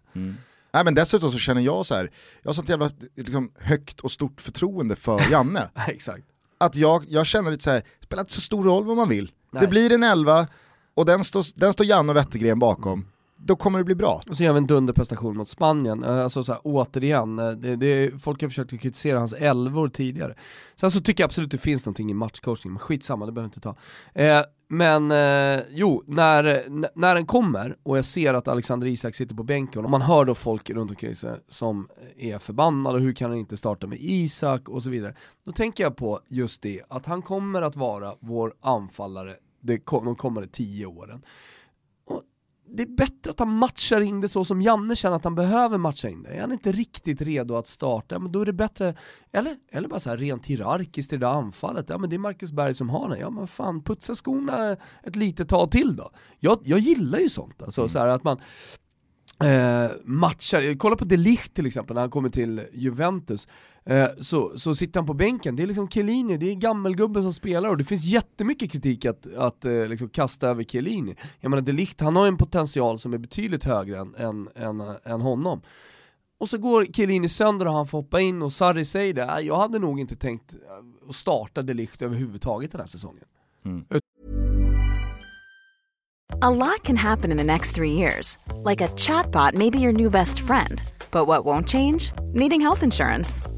Nej men dessutom så känner jag så här, jag har sånt jävla liksom, högt och stort förtroende för Janne. Exakt. att jag, jag känner lite så här, det spelar inte så stor roll vad man vill. Nej. Det blir en elva och den står, den står Janne och Wettergren bakom, då kommer det bli bra. Och så gör vi en dunderprestation mot Spanien, Eh, alltså så här, återigen, eh, det, det, folk har försökt att kritisera hans elvor tidigare. Sen så tycker jag absolut det finns någonting i matchcoachning, men skitsamma, det behöver vi inte ta. Eh, men eh, jo, när, när den kommer och jag ser att Alexander Isak sitter på bänken och man hör då folk runt omkring sig som är förbannade, hur kan han inte starta med Isak och så vidare. Då tänker jag på just det, att han kommer att vara vår anfallare de kommande tio åren det är bättre att han matchar in det så som Janne känner att han behöver matcha in det. Är han inte riktigt redo att starta, men då är det bättre, eller, eller bara så här rent hierarkiskt i det där anfallet, ja men det är Marcus Berg som har den, ja men fan putsa skorna ett litet tag till då. Jag, jag gillar ju sånt, alltså så här att man eh, matchar, kolla på De Ligt till exempel när han kommer till Juventus, så, så sitter han på bänken, det är liksom Chiellini, det är gammelgubben som spelar och det finns jättemycket kritik att, att eh, liksom kasta över Chiellini. Jag menar De Ligt, han har en potential som är betydligt högre än, än, än, än honom. Och så går Chiellini sönder och han får hoppa in och Sarri säger det, "Nej, jag hade nog inte tänkt eh, att starta De Ligt överhuvudtaget den här säsongen. A lot can happen in the next three years. Like a chatbot may be your new best friend. But what won't change? Needing health insurance.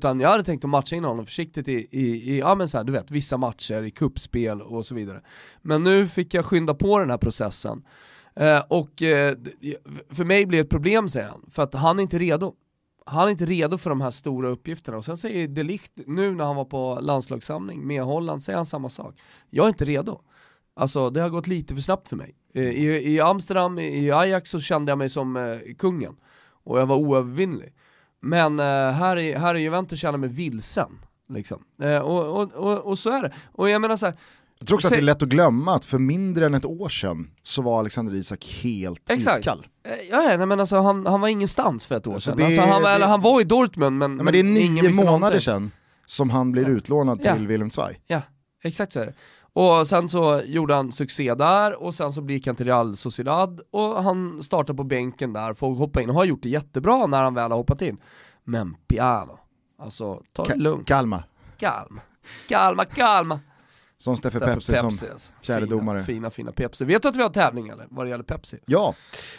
Utan jag hade tänkt att matcha in honom försiktigt i, i, i ja men så här, du vet, vissa matcher, i kuppspel och så vidare. Men nu fick jag skynda på den här processen. Eh, och eh, för mig blir det ett problem säger han, för att han är inte redo. Han är inte redo för de här stora uppgifterna. Och sen säger De Ligt, nu när han var på landslagssamling med Holland, säger han samma sak. Jag är inte redo. Alltså det har gått lite för snabbt för mig. Eh, I, i Amsterdam, i Ajax så kände jag mig som eh, kungen. Och jag var oövervinnlig. Men eh, här, i, här i Juventus jag mig vilsen. Liksom. Eh, och, och, och, och så är det. Och jag menar så här, Jag tror också att det är lätt att glömma att för mindre än ett år sedan så var Alexander Isak helt Exakt. iskall. eh, ja, nej, men alltså, han, han var ingenstans för ett år Alltså, sedan. det- alltså, han, var- det- eller, han var i Dortmund men, Ja, men det är nio månader någonting. sedan som han blir utlånad Ja. till Willem Zweig. Ja, exakt så är det. Och sen så gjorde han succé där och sen så gick han till Real Sociedad och han startade på bänken där, får hoppa in och har gjort det jättebra när han väl har hoppat in. Men piano, alltså ta det Ka- lugnt. Kalma, Calma, calma, calma. som Steffe Steffe Pepsi, som alltså. fjärde fina, domare. Fina, fina Pepsi. Vet du att vi har tävling eller? Vad det gäller Pepsi? Ja,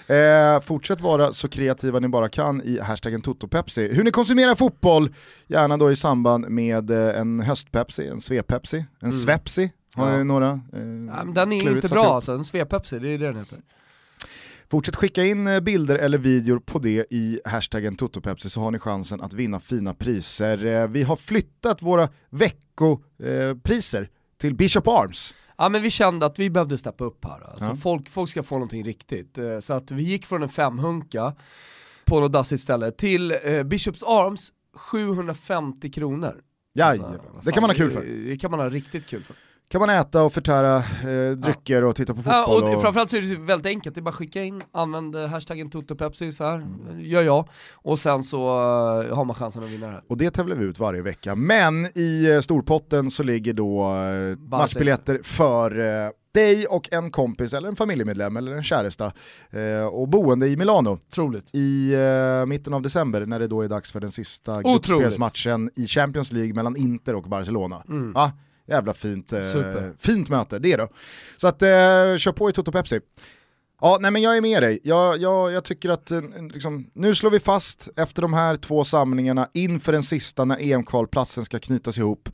eh, fortsätt vara så kreativa ni bara kan i hashtaggen TotoPepsi. Hur ni konsumerar fotboll, gärna då i samband med eh, en höstpepsi, en svepepsi, en svepsi. Har ni några? Eh, Ja, den är inte bra alltså, en svepepsi, det är det den heter. Fortsätt skicka in eh, bilder eller videor på det i hashtaggen TotoPepsi så har ni chansen att vinna fina priser. Eh, Vi har flyttat våra veckopriser till Bishop Arms. Ja men vi kände att vi behövde steppa upp här. Alltså, Ja. folk, folk ska få någonting riktigt. Eh, Så att vi gick från en femhunka på något dassigt ställe till eh, Bishops Arms 750 kronor. Jajamän, Alltså, det kan man ha kul för. Det, det kan man ha riktigt kul för. Kan man äta och förtära eh, drycker och titta på fotboll. Ja, och och... framförallt så är det väldigt enkelt, det är bara att skicka in, använd eh, hashtaggen TotoPepsi så här gör jag. Och sen så eh, har man chansen att vinna det här. Och det tävlar vi ut varje vecka. Men i eh, storpotten så ligger då eh, matchbiljetter för eh, dig och en kompis eller en familjemedlem eller en käresta eh, och boende i Milano Otroligt. i eh, mitten av december när det då är dags för den sista gruppspelsmatchen i Champions League mellan Inter och Barcelona. Mm. Ja, jävla fint, eh, fint möte det då. Så att eh, kör på i Toto Pepsi. Ja, nej men jag är med dig. Jag, jag, jag tycker att eh, liksom, nu slår vi fast efter de här två samlingarna inför den sista när EM-kvalplatsen ska knytas ihop.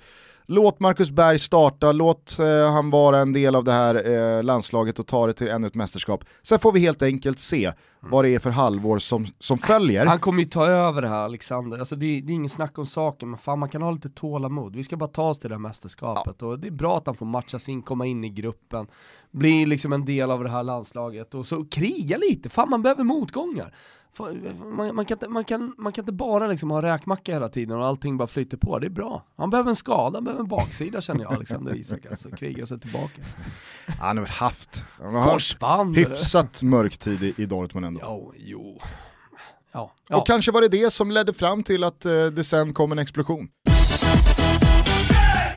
Låt Marcus Berg starta, låt eh, han vara en del av det här eh, landslaget och ta det till ännu ett mästerskap. Sen får vi helt enkelt se vad det är för halvår som, som följer. Han kommer ju ta över det här Alexander, alltså det, är- det är ingen snack om saken, men fan man kan ha lite tålamod. Vi ska bara ta oss till det här mästerskapet och det är bra att han får matchas in, komma in i gruppen, bli liksom en del av det här landslaget och så kriga lite, fan man behöver motgångar. Man, man, kan, inte, man, kan, man kan inte bara liksom ha räkmacka hela tiden och allting bara flyter på, det är bra. Han behöver en skada, han behöver en baksida känner jag Alexander Isak, alltså kriga sig tillbaka. Han har väl haft han har Korsband eller? hyfsat mörk tid i, i Dortmund ändå. Jo, jo. Ja, ja. Och kanske var det det som ledde fram till att eh, det sen kom en explosion.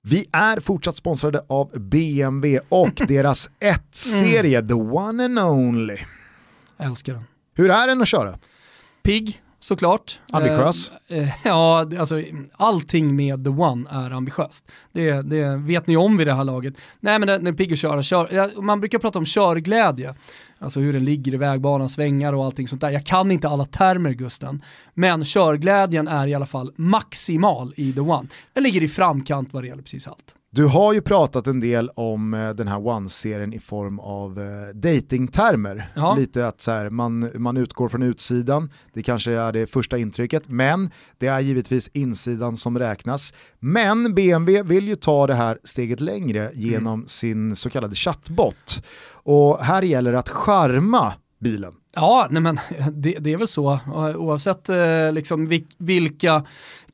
Vi är fortsatt sponsrade av BMW och deras 1-serie, the one and only. Älskar den. Hur är den att köra? Pigg, såklart. Ambitiös? Eh, eh, ja, alltså allting med The One är ambitiöst. Det, det vet ni om vid det här laget. Nej men den den är pigg att köra. Kör, man brukar prata om körglädje. Alltså hur den ligger i vägbanan, svängar och allting sånt där. Jag kan inte alla termer Gusten. Men körglädjen är i alla fall maximal i The One. Den ligger i framkant vad det gäller precis allt. Du har ju pratat en del om eh, den här One-serien i form av eh, datingtermer. Ja. Lite att så här, man, man utgår från utsidan, det kanske är det första intrycket, men det är givetvis insidan som räknas. Men BMW vill ju ta det här steget längre genom sin så kallade chattbot. Och här gäller det att charma bilen. Ja, nej men det, det är väl så. Eh, Oavsett eh, liksom vil- vilka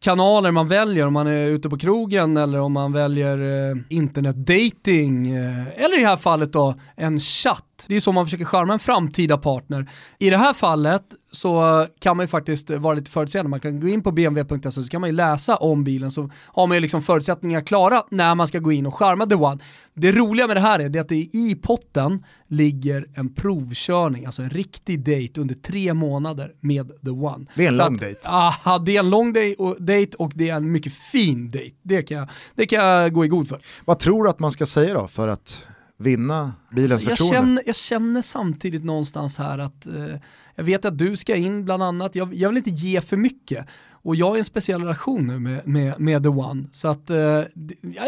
kanaler man väljer, om man är ute på krogen eller om man väljer eh, internetdating eh, eller i det här fallet då en chatt. Det är så man försöker charma en framtida partner. I det här fallet så kan man ju faktiskt vara lite förutseende. Man kan gå in på bmw.se så kan man ju läsa om bilen så har man ju liksom förutsättningar klara när man ska gå in och charma the one. Det roliga med det här är det att det i potten ligger en provkörning, alltså en riktig date under tre månader med the one. Det är en Så lång att, date. Aha, det är en lång date och, date och det är en mycket fin date. Det kan, jag, det kan jag gå i god för. Vad tror du att man ska säga då för att vinna bilens jag, förtroende? känner, jag känner samtidigt någonstans här att eh, jag vet att du ska in bland annat. Jag, jag vill inte ge för mycket. Och jag är en speciell relation nu med, med, med The One. Så att eh, jag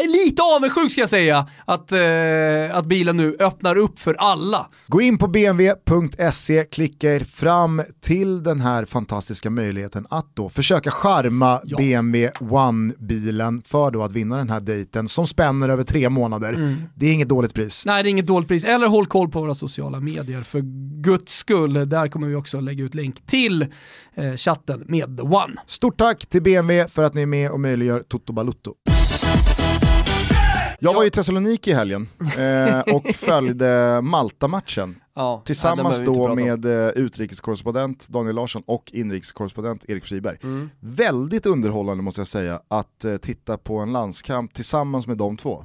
är lite avundsjuk ska jag säga att, eh, att bilen nu öppnar upp för alla. Gå in på bmw.se, klicka er fram till den här fantastiska möjligheten att då försöka charma Ja. BMW One-bilen för då att vinna den här dejten som spänner över tre månader. Det är inget dåligt pris. Nej, det är inget dåligt pris. Eller håll koll på våra sociala medier för guds skull. Där kommer vi också lägga ut länk till eh, chatten med The One. Stort tack till BMW för att ni är med och möjliggör Toto Balutto. Jag var i Thessaloniki i helgen eh, och följde Malta-matchen Ja, tillsammans då prata om. med eh, utrikeskorrespondent Daniel Larsson och inrikeskorrespondent Erik Friberg. Mm. Väldigt underhållande måste jag säga att eh, titta på en landskamp tillsammans med de två.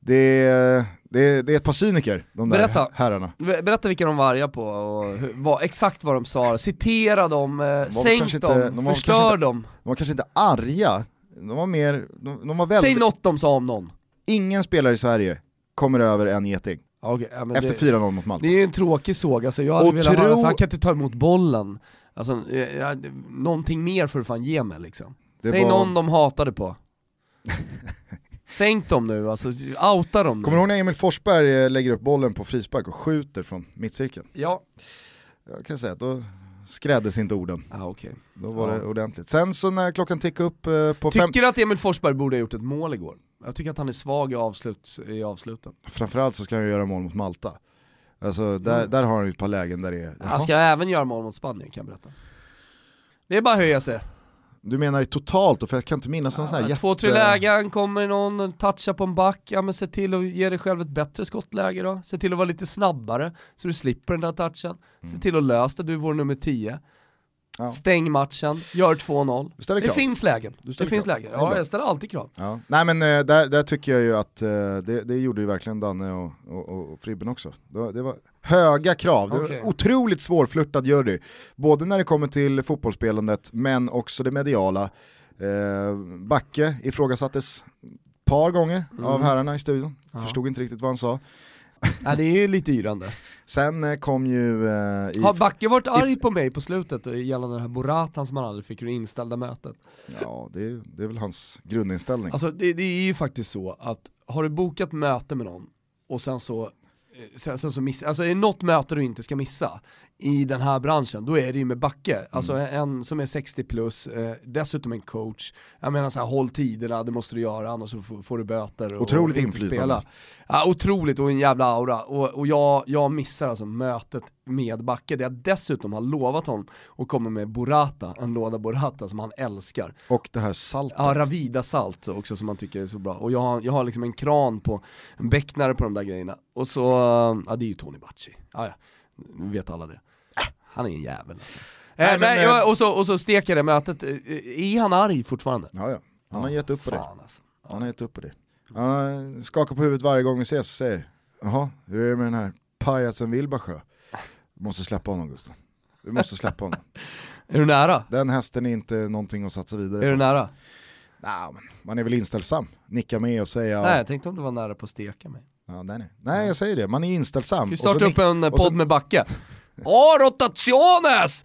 det, det, det är ett par cyniker, de där Berätta. herrarna. Berätta vilka de var arga på och hur, vad, exakt vad de sa, citera dem, eh, sänk kanske dem, inte- de förstör kanske inte- dem. De var kanske inte arga, de var mer, de, de var väldigt... Säg något de sa om någon. Ingen spelare i Sverige kommer över en geting Okej, ja, efter det, 4-0 mot Malta. det är ju en tråkig såg, alltså jag hade Och velat höra, tro- så han kan inte ta emot bollen. Alltså, eh, ja, någonting mer får du fan ge mig liksom. Det Säg var- någon de hatade på. Sänk dem nu, alltså outa dem nu. Kommer du ihåg när Emil Forsberg eh, lägger upp bollen på frispark och skjuter från mittcirkeln? Ja. Jag kan säga att då skräddes inte orden. Ah, okej. Då var Ja. det ordentligt. Sen så när klockan tickade upp eh, på fem... Tycker du att Emil Forsberg borde ha gjort ett mål igår? Jag tycker att han är svag i, avslut, i avsluten. Framförallt så ska han ju göra mål mot Malta. Alltså där, där har han ju ett par lägen där det är... Han ska även göra mål mot Spanien kan jag berätta. Det är bara att höja sig. Du menar i totalt? För jag kan inte minnas någon sån här Ja, Två, tre jätte- lägen, kommer någon, touchar på en back, ja men se till att ge dig själv ett bättre skottläge då. Se till att vara lite snabbare så du slipper den där touchen. Se till att lösa det, du är vår nummer 10. Mm. Ja. Stäng matchen, gör 2-0. Du ställer Det krav. finns lägen. Det ställer finns krav. lägen. Ja, jag ställer alltid krav. Ja. Nej men eh, där, där tycker jag ju att eh, det, det gjorde ju verkligen Danne och, och, och, Fribben också. Det var, höga krav, det var otroligt svårflörtad jury. Både när det kommer till fotbollsspelandet men också det mediala. Eh, Backe ifrågasattes par gånger av herrarna i studion, förstod inte riktigt vad han sa. Nej, det är ju lite yrande. Sen eh, kom ju... Eh, i, Har Backe varit arg på mig på slutet gällande den här Boratan som han aldrig fick det inställda mötet? ja, det, är- det är väl hans grundinställning. Alltså det, det är ju faktiskt så att har du bokat möte med någon och sen så, eh, sen, sen så miss, alltså är det något möte du inte ska missa i den här branschen, då är det ju med Backe. Alltså Mm. en som är 60 plus, eh, dessutom en coach. Jag menar så här, håll tiderna, det måste du göra annars så får, får du böter och, Otroligt och inflytande. spela. Ja, otroligt och en jävla aura. Och, och jag, jag missar alltså mötet med Backe, där jag dessutom har lovat honom att komma med Borata, en låda Borata som han älskar. Och det här saltet. Ja, Ravida salt också som man tycker är så bra. Och jag har, jag har liksom en kran på, en becknare på de där grejerna. Och så, ja det är ju Tony Bacci. Ja, ja, vet alla det. Han är en jävel alltså. Nej, Eh, men, nej, eh, ja, och, så, och så steker det mötet, Eh, är han arg fortfarande? Ja, ja. Han har gett upp på det. Fan alltså. Han har gett upp på det. Han skakar på huvudet varje gång vi ses och säger Jaha, hur är det med den här pajasen Wilbacher? Du måste släppa honom Gustav. Du måste släppa honom. Är du nära? Den hästen är inte någonting att satsa vidare Är du på. nära? Men man är väl inställsam. Nicka med och säga Nej, jag tänkte om du var nära på att steka mig. ja, nej, nej. nej, jag säger det. Man är inställsam. Ska vi Och så starta upp en eh, och så- podd med Backe? Åh, rotationes!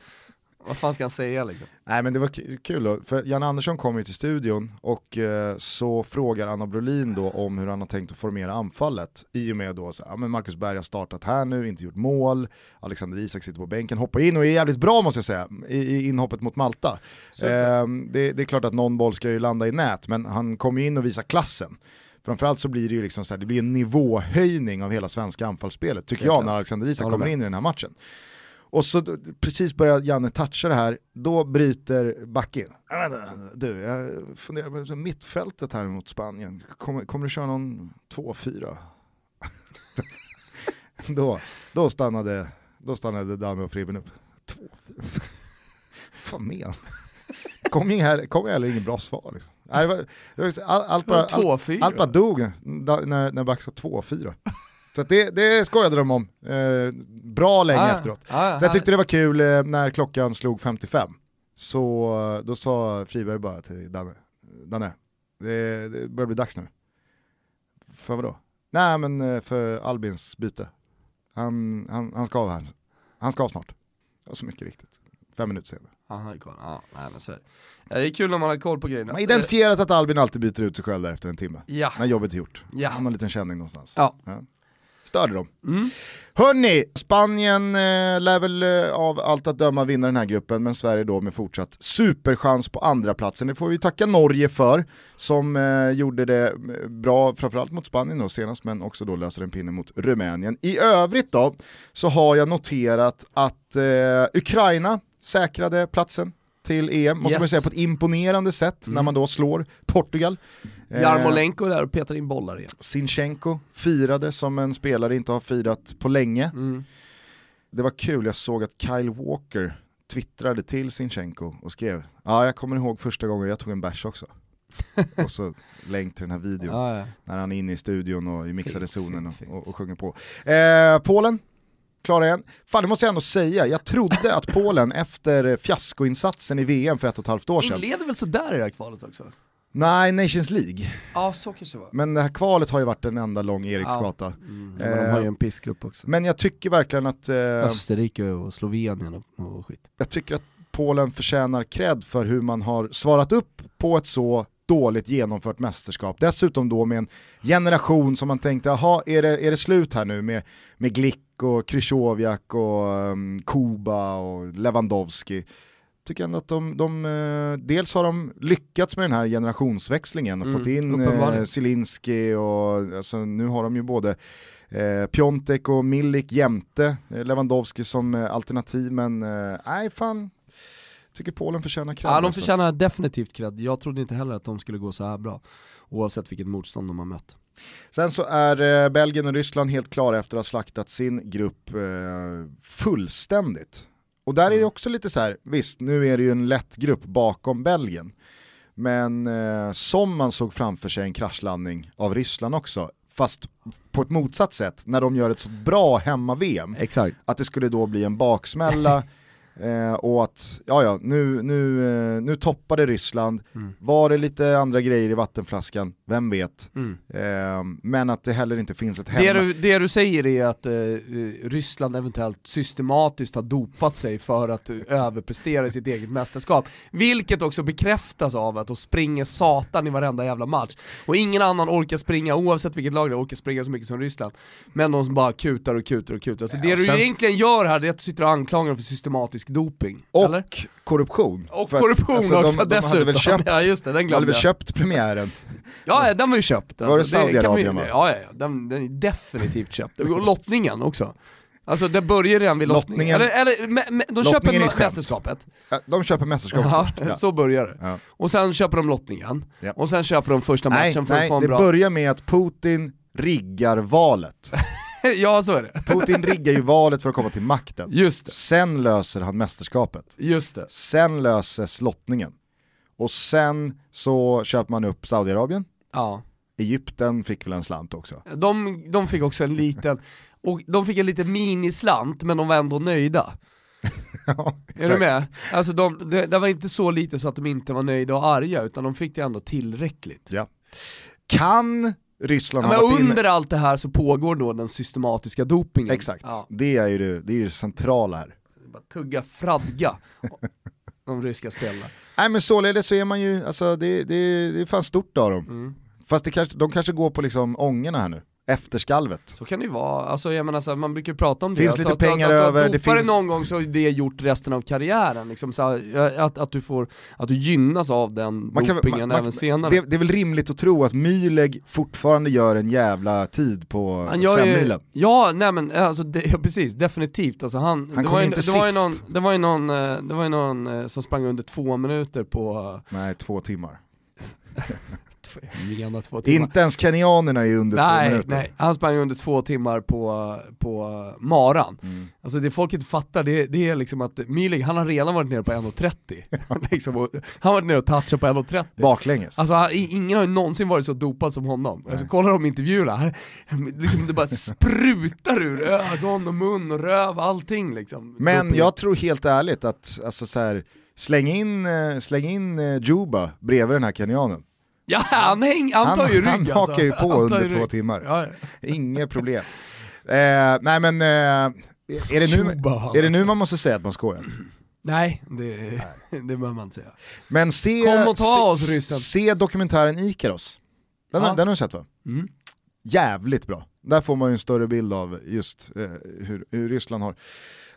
Vad fan ska han säga liksom? Nej men det var kul för Jan Andersson kom ju till studion och eh, så frågar Anna Brolin då om hur han har tänkt att formera anfallet. I och med då så, ja, men Marcus Berg har startat här nu, inte gjort mål, Alexander Isak sitter på bänken, hoppar in och är jävligt bra måste jag säga i, i inhoppet mot Malta. Eh, det, det är klart att någon boll ska ju landa i nät, men han kommer ju in och visar klassen. Framförallt så blir det ju liksom så här, det blir en nivåhöjning av hela svenska anfallsspelet, tycker jag, när Alexander Isak kommer in i den här matchen. Och så precis börjar Janne toucha det här, då bryter Backe in. Du, jag funderar på mittfältet här mot Spanien, kommer, kommer du köra någon 2-4? då, då, stannade, då stannade Danne och Fribben upp. 2-4? Vad menar Kom ju här, kom heller inget bra svar. Liksom. Nej, var, var, all, allt, bara, allt, 2-4. allt bara dog när, när, Backe sa 2-4. Så det, det skojade de om, eh, bra länge Ah, efteråt. ah, Så jag tyckte det var kul eh, när klockan slog 55. Så eh, då sa Friberg bara till Danne, Danne, det, det börjar bli dags nu. För vadå? Nej men eh, för Albins byte. Han, han, han ska av här. Han ska av snart. Och så mycket riktigt. Fem minuter senare. Är kvar. Ja, nej, men så är det. Ja, det är kul när man har koll på grejerna. Man har identifierat att Albin alltid byter ut sig själv där efter en timme. Ja. När jobbet är gjort. Ja. Han har en liten känning någonstans. Ja. Störde dem. Mm. Hörni, Spanien eh, lär väl eh, av allt att döma vinna den här gruppen, men Sverige då med fortsatt superchans på andra platsen. Det får vi tacka Norge för, som eh, gjorde det eh, bra, framförallt mot Spanien då senast, men också då löser en pinne mot Rumänien. I övrigt då, så har jag noterat att eh, Ukraina säkrade platsen till EM, måste man Yes. säga på ett imponerande sätt, när man då slår Portugal. Eh, Jarmolenko där och petar in bollar igen. Sinchenko firade som en spelare inte har firat på länge. Mm. Det var kul, jag såg att Kyle Walker twittrade till Sinchenko och skrev Ja, jag kommer ihåg första gången jag tog en bärs också. och så länk till den här videon Ja, ja. när han är inne i studion och i mixade zonen och, och, och sjunger på. Eh, Polen, klara igen. Fan det måste jag ändå säga, jag trodde att Polen efter fiaskoinsatsen i VM för ett och ett halvt år sedan, Inleder väl sådär i det här kvalet också? nej Nations League, Ja, så kanske det var. men det här kvalet har ju varit en enda lång Eriksgata. Mm, men de har ju en pissgrupp också. Men jag tycker verkligen att eh, Österrike och Slovenien och skit. jag tycker att Polen förtjänar cred för hur man har svarat upp på ett så dåligt genomfört mästerskap. Dessutom då med en generation som man tänkte, jaha, är det, är det slut här nu med, med Glick och Krychowiak och um, Kuba och Lewandowski. Tycker ändå att de, de eh, dels har de lyckats med den här generationsväxlingen och Mm, fått in eh, Zielinski och alltså, nu har de ju både Eh, Piontek och Milik jämte eh, Lewandowski som eh, alternativ, men nej fan, tycker Polen förtjänar cred. Ja, de alltså. förtjänar definitivt cred. Jag trodde inte heller att de skulle gå så här bra. Oavsett vilket motstånd de har mött. Sen så är eh, Belgien och Ryssland helt klara efter att ha slaktat sin grupp eh, fullständigt. Och där är det också lite så här, visst nu är det ju en lätt grupp bakom Belgien, men eh, som man såg framför sig en kraschlandning av Ryssland också, fast på ett motsatt sätt, när de gör ett så bra hemma-VM, att det skulle då bli en baksmälla eh, och att, ja ja, nu, nu, eh, nu toppade Ryssland, Mm. var det lite andra grejer i vattenflaskan, vem vet. Mm. Eh, men att det heller inte finns ett Det, hemma... du, det du säger är att eh, Ryssland eventuellt systematiskt har dopat sig för att eh, överprestera i sitt eget mästerskap. Vilket också bekräftas av att de springer satan i varenda jävla match. Och ingen annan orkar springa, oavsett vilket lag det är, orkar springa så mycket som Ryssland. Men de som bara kutar och kutar och kutar. Så det och du sen- egentligen gör här det är att du sitter och anklagar för systematisk doping. och eller? korruption. Och För korruption alltså, också de, de hade dessutom. väl köpt, ja just det, den de hade glömde väl köpt premiären. Ja, den var ju köpt. Var det Alltså, Saudiarabien, va? Ja, ja. Den, den är definitivt köpt. Och lottningen också. Alltså det börjar redan vid lottningen. Eller, eller me, me, de Lottningen köper mästerskapet. De köper mästerskapet Ja, först. Ja. så börjar det. Ja. Och sen köper de lottningen. Ja. Och sen köper de första matchen Nej, för att nej få en det bra... börjar med att Putin riggar valet. ja, så är det. Putin riggar ju valet för att komma till makten. Just det. Sen löser han mästerskapet. Just det. Sen löses lottningen. Och sen så köper man upp Saudiarabien. Ja. Egypten fick väl en slant också. De, de fick också en liten, och de fick en liten minislant men de var ändå nöjda. Ja, Är du med? Alltså de, det, det var inte så lite så att de inte var nöjda och arga, utan de fick det ändå tillräckligt. Ja. Kan Ryssland Ja, ha men varit inne... under allt det här så pågår då den systematiska dopingen. Exakt, Ja, det är ju det, det, är ju det centrala här. bara tugga fradga, de ryska spelarna. Nej men således så är man ju, alltså det, det, det är fan stort av dem. Mm. Fast det kanske, de kanske går på liksom ångorna här nu, efter skalvet. Så kan det ju vara, alltså jag menar så här, man brukar prata om det. Finns alltså, lite att, pengar att, att, över, Att, det finns- någon gång så är det gjort resten av karriären. Liksom, så här, att, att, du får, att du gynnas av den Man kan- dopingen man- man- även senare. Det, det är väl rimligt att tro att Mühlegg fortfarande gör en jävla tid på femmilen. ja, nej men alltså, det, ja, precis, definitivt. Alltså, han, Han det, var ju, inte det, var ju sist. någon, det var ju någon, eh, det var ju någon eh, som sprang under två minuter på, Nej, två timmar. menar två timmar. Inte ens kenyanerna är under två Nej, minuter. nej, han sprang under två timmar på, på maran. Mm. Alltså det folk inte fattar, det, det är liksom att Milik, han har redan varit nere på 1.30. liksom, och, han har varit nere och touchat på 1.30. Baklänges. Alltså han, ingen har ju någonsin varit så dopad som honom. Alltså, kolla de intervjuerna, här, liksom, det bara sprutar ur ögon och mun och röv, allting liksom. Men jag tror helt ärligt att, alltså så här, släng in, eh, släng in eh, Juba bredvid den här kenyanen. Ja, han, häng, han tar ju rygg han alltså. hakar ju på Han under två rygg. timmar. Ja. Inget problem. Eh, nej men, eh, är det, nu, han är det nu alltså. man måste säga att man skojar? Nej, det, det behöver man inte säga. Men se, Kom och ta oss, se, ryssen. se dokumentären Ikaros. Den, Ja. den har du sett va? Mm. Jävligt bra. Där får man ju en större bild av just eh, hur, hur Ryssland har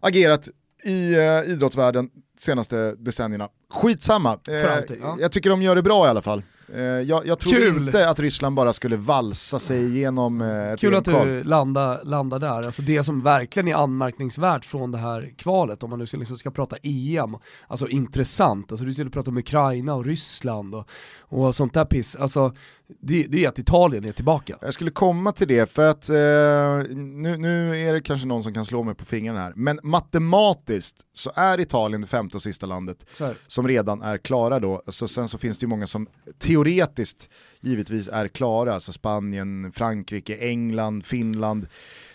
agerat i eh, idrottsvärlden senaste decennierna. Skitsamma, För alltid, ja. jag tycker de gör det bra i alla fall. Eh, jag, jag tror Kul. inte att Ryssland bara skulle valsa sig igenom eh, ett Kul att du landar, landar där, alltså det som verkligen är anmärkningsvärt från det här kvalet, om man nu ska, liksom ska prata EM, alltså intressant, alltså du skulle prata om Ukraina och Ryssland och, och sånt där piss, alltså det, det är att Italien är tillbaka. Jag skulle komma till det för att eh, nu, nu är det kanske någon som kan slå mig på fingrarna här, men matematiskt så är Italien det femte och sista landet som redan är klara då. Så sen så finns det ju många som teoretiskt givetvis är klara, alltså Spanien, Frankrike, England, Finland.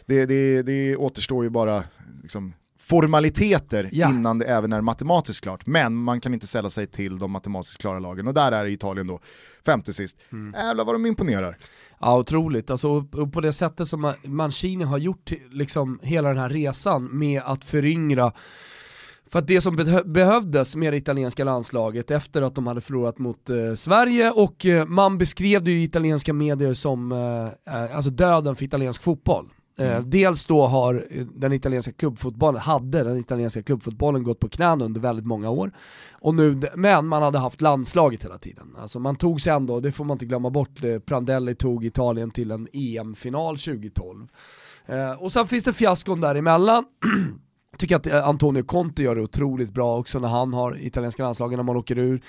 Det, det, det återstår ju bara liksom, formaliteter ja. innan det även är matematiskt klart. Men man kan inte sälla sig till de matematiskt klara lagen och där är Italien då femte sist. Mm. Jävlar vad de imponerar. Ja otroligt, alltså, och på det sättet som Mancini har gjort liksom, hela den här resan med att föryngra för att det som behövdes med det italienska landslaget efter att de hade förlorat mot eh, Sverige och eh, man beskrev det ju i italienska medier som eh, eh alltså döden för italiensk fotboll. Eh, mm. Dels då har den italienska klubbfotbollen, hade den italienska klubbfotbollen gått på knäna under väldigt många år. Och nu, men man hade haft landslaget hela tiden. Alltså man tog sig ändå, det får man inte glömma bort, eh, Prandelli tog Italien till en EM-final 2012. Eh, och sen finns det fiaskon däremellan. tycker att Antonio Conte gör det otroligt bra också när han har italienska landslagen när man åker ur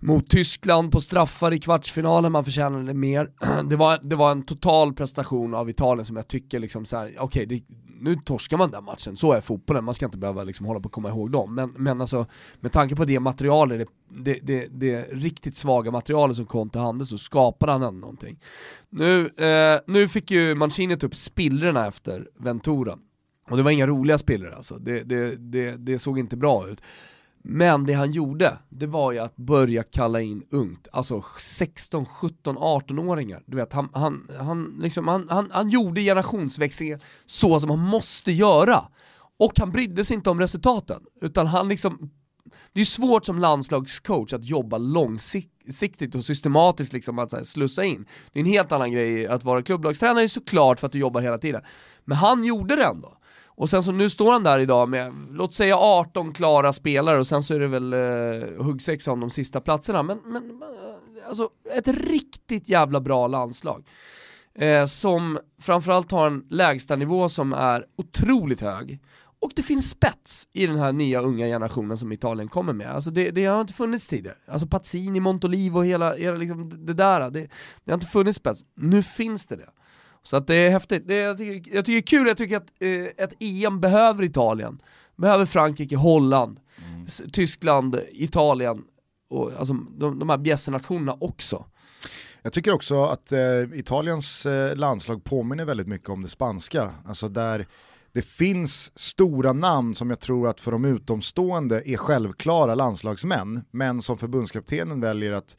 mot Tyskland på straffar i kvartsfinalen, man förtjänade mer. Det var, det var en total prestation av Italien som jag tycker liksom såhär, okej okay, nu torskar man den matchen, så är fotbollen, man ska inte behöva liksom hålla på att komma ihåg dem. Men, men alltså, med tanke på det materialet, det, det, det, det riktigt svaga materialet som kom till handen så skapade han ändå någonting. Nu, eh, nu fick ju Mancini upp spillrorna efter Ventura. Och det var inga roliga spillror alltså, det, det, det, det såg inte bra ut. Men det han gjorde, det var ju att börja kalla in ungt, alltså 16, 17, 18-åringar. Du vet, han, han, han, liksom, han, han, han gjorde generationsväxlingen så som man måste göra. Och han brydde sig inte om resultaten, utan han liksom det är svårt som landslagscoach att jobba långsiktigt och systematiskt liksom att här, slussa in. Det är en helt annan grej att vara klubblagstränare såklart för att du jobbar hela tiden. Men han gjorde det ändå. Och sen så nu står han där idag med, låt säga 18 klara spelare och sen så är det väl eh, huggsexa om de sista platserna. Men, men eh, alltså ett riktigt jävla bra landslag. Eh, som framförallt har en lägstanivå som är otroligt hög. Och det finns spets i den här nya unga generationen som Italien kommer med. Alltså det, det har inte funnits tidigare. Alltså Pazzini, Montolivo och hela, hela liksom det där, det, det har inte funnits spets. Nu finns det det. Så att det är häftigt. Det är, jag, tycker, jag tycker det är kul, jag tycker att eh, ett EM behöver Italien. Behöver Frankrike, Holland, mm. Tyskland, Italien och alltså, de, de här bjässenationerna också. Jag tycker också att eh, Italiens eh, landslag påminner väldigt mycket om det spanska. Alltså där det finns stora namn som jag tror att för de utomstående är självklara landslagsmän, men som förbundskaptenen väljer att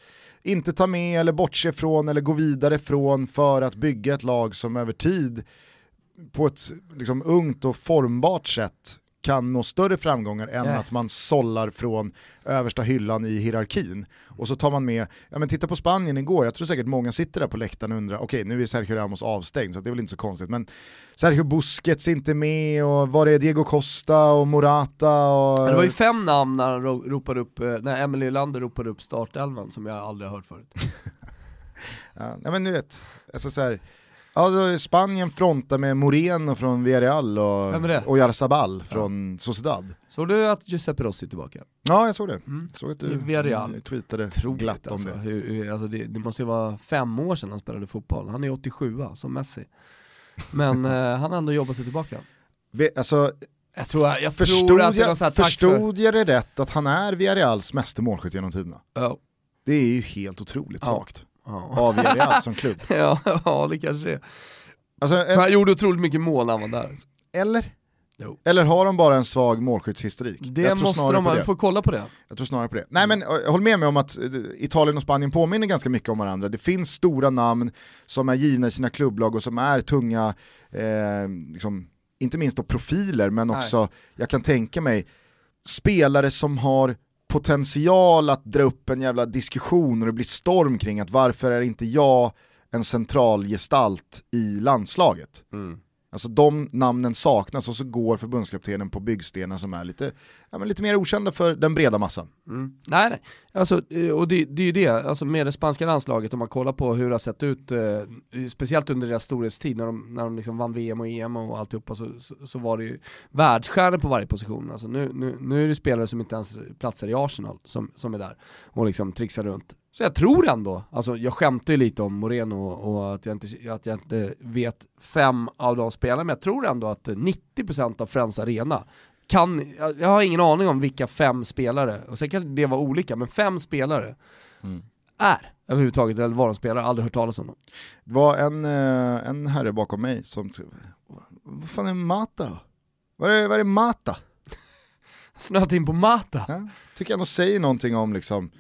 inte ta med eller bortse från eller gå vidare från för att bygga ett lag som över tid på ett liksom, ungt och formbart sätt kan nå större framgångar än yeah. att man sållar från översta hyllan i hierarkin. Och så tar man med, ja men titta på Spanien igår, jag tror säkert många sitter där på läktaren och undrar, okej okay, nu är Sergio Ramos avstängd så det är väl inte så konstigt, men Sergio Busquets är inte med och var är Diego Costa och Morata och... Det var ju fem namn när han ropade upp, eh, när Emily Lander ropade upp startelvan som jag aldrig har hört förut. ja, men du vet, alltså så här, Ja, Spanien frontar med Moreno från Villarreal och, och Jarzabal från ja. Sociedad. Såg du att Giuseppe Rossi är tillbaka? Ja, jag såg det. Mm. Såg att du Villarreal. tweetade Troligt, glatt om alltså. det. Hur, alltså det. det. måste ju vara fem år sedan han spelade fotboll. Han är 87 som Messi. Men eh, han har ändå jobbat sig tillbaka. alltså, jag tror, jag förstod tror att det var här, Förstod för... jag det rätt att han är Villarreals meste målskytt genom tiderna? Ja. Det är ju helt otroligt svagt ja. av Villarreal som klubb. ja, ja, det kanske är. Alltså, en... Han gjorde otroligt mycket mål när han var där. Eller? Jo. Eller har de bara en svag målskyttshistorik? Det måste de, vi får kolla på det. Jag tror snarare på det. Nej men jag håller med mig om att eh, Italien och Spanien påminner ganska mycket om varandra. Det finns stora namn som är givna i sina klubblag och som är tunga, eh, liksom, inte minst då profiler, men också, Nej. jag kan tänka mig, spelare som har potential att dra upp en jävla diskussion och det blir storm kring att varför är inte jag en central gestalt i landslaget. Mm. Alltså de namnen saknas och så går förbundskaptenen på byggstenen som är lite, ja, men lite mer okända för den breda massan. Mm. Nej, nej, alltså, eh, och det, det är ju det, alltså med det spanska landslaget om man kollar på hur det har sett ut, eh, speciellt under deras storhetstid när de, när de liksom vann VM och EM och alltihopa så, så, så var det ju världsstjärnor på varje position. Alltså nu, nu, nu är det spelare som inte ens platsar i Arsenal som, som är där och liksom trixar runt. Så jag tror ändå, alltså jag skämtar ju lite om Moreno och att jag inte, att jag inte vet fem av de spelarna, men jag tror ändå att 90% av Friends Arena kan, jag har ingen aning om vilka fem spelare, och sen kan det vara olika, men fem spelare Mm. är överhuvudtaget, eller vad de spelar, aldrig hört talas om dem. Det var en, eh, en herre bakom mig som, vad fan är Mata då? Vad är, vad är Mata? Snöat in på Mata. Ja? Tycker jag ändå säger någonting om liksom,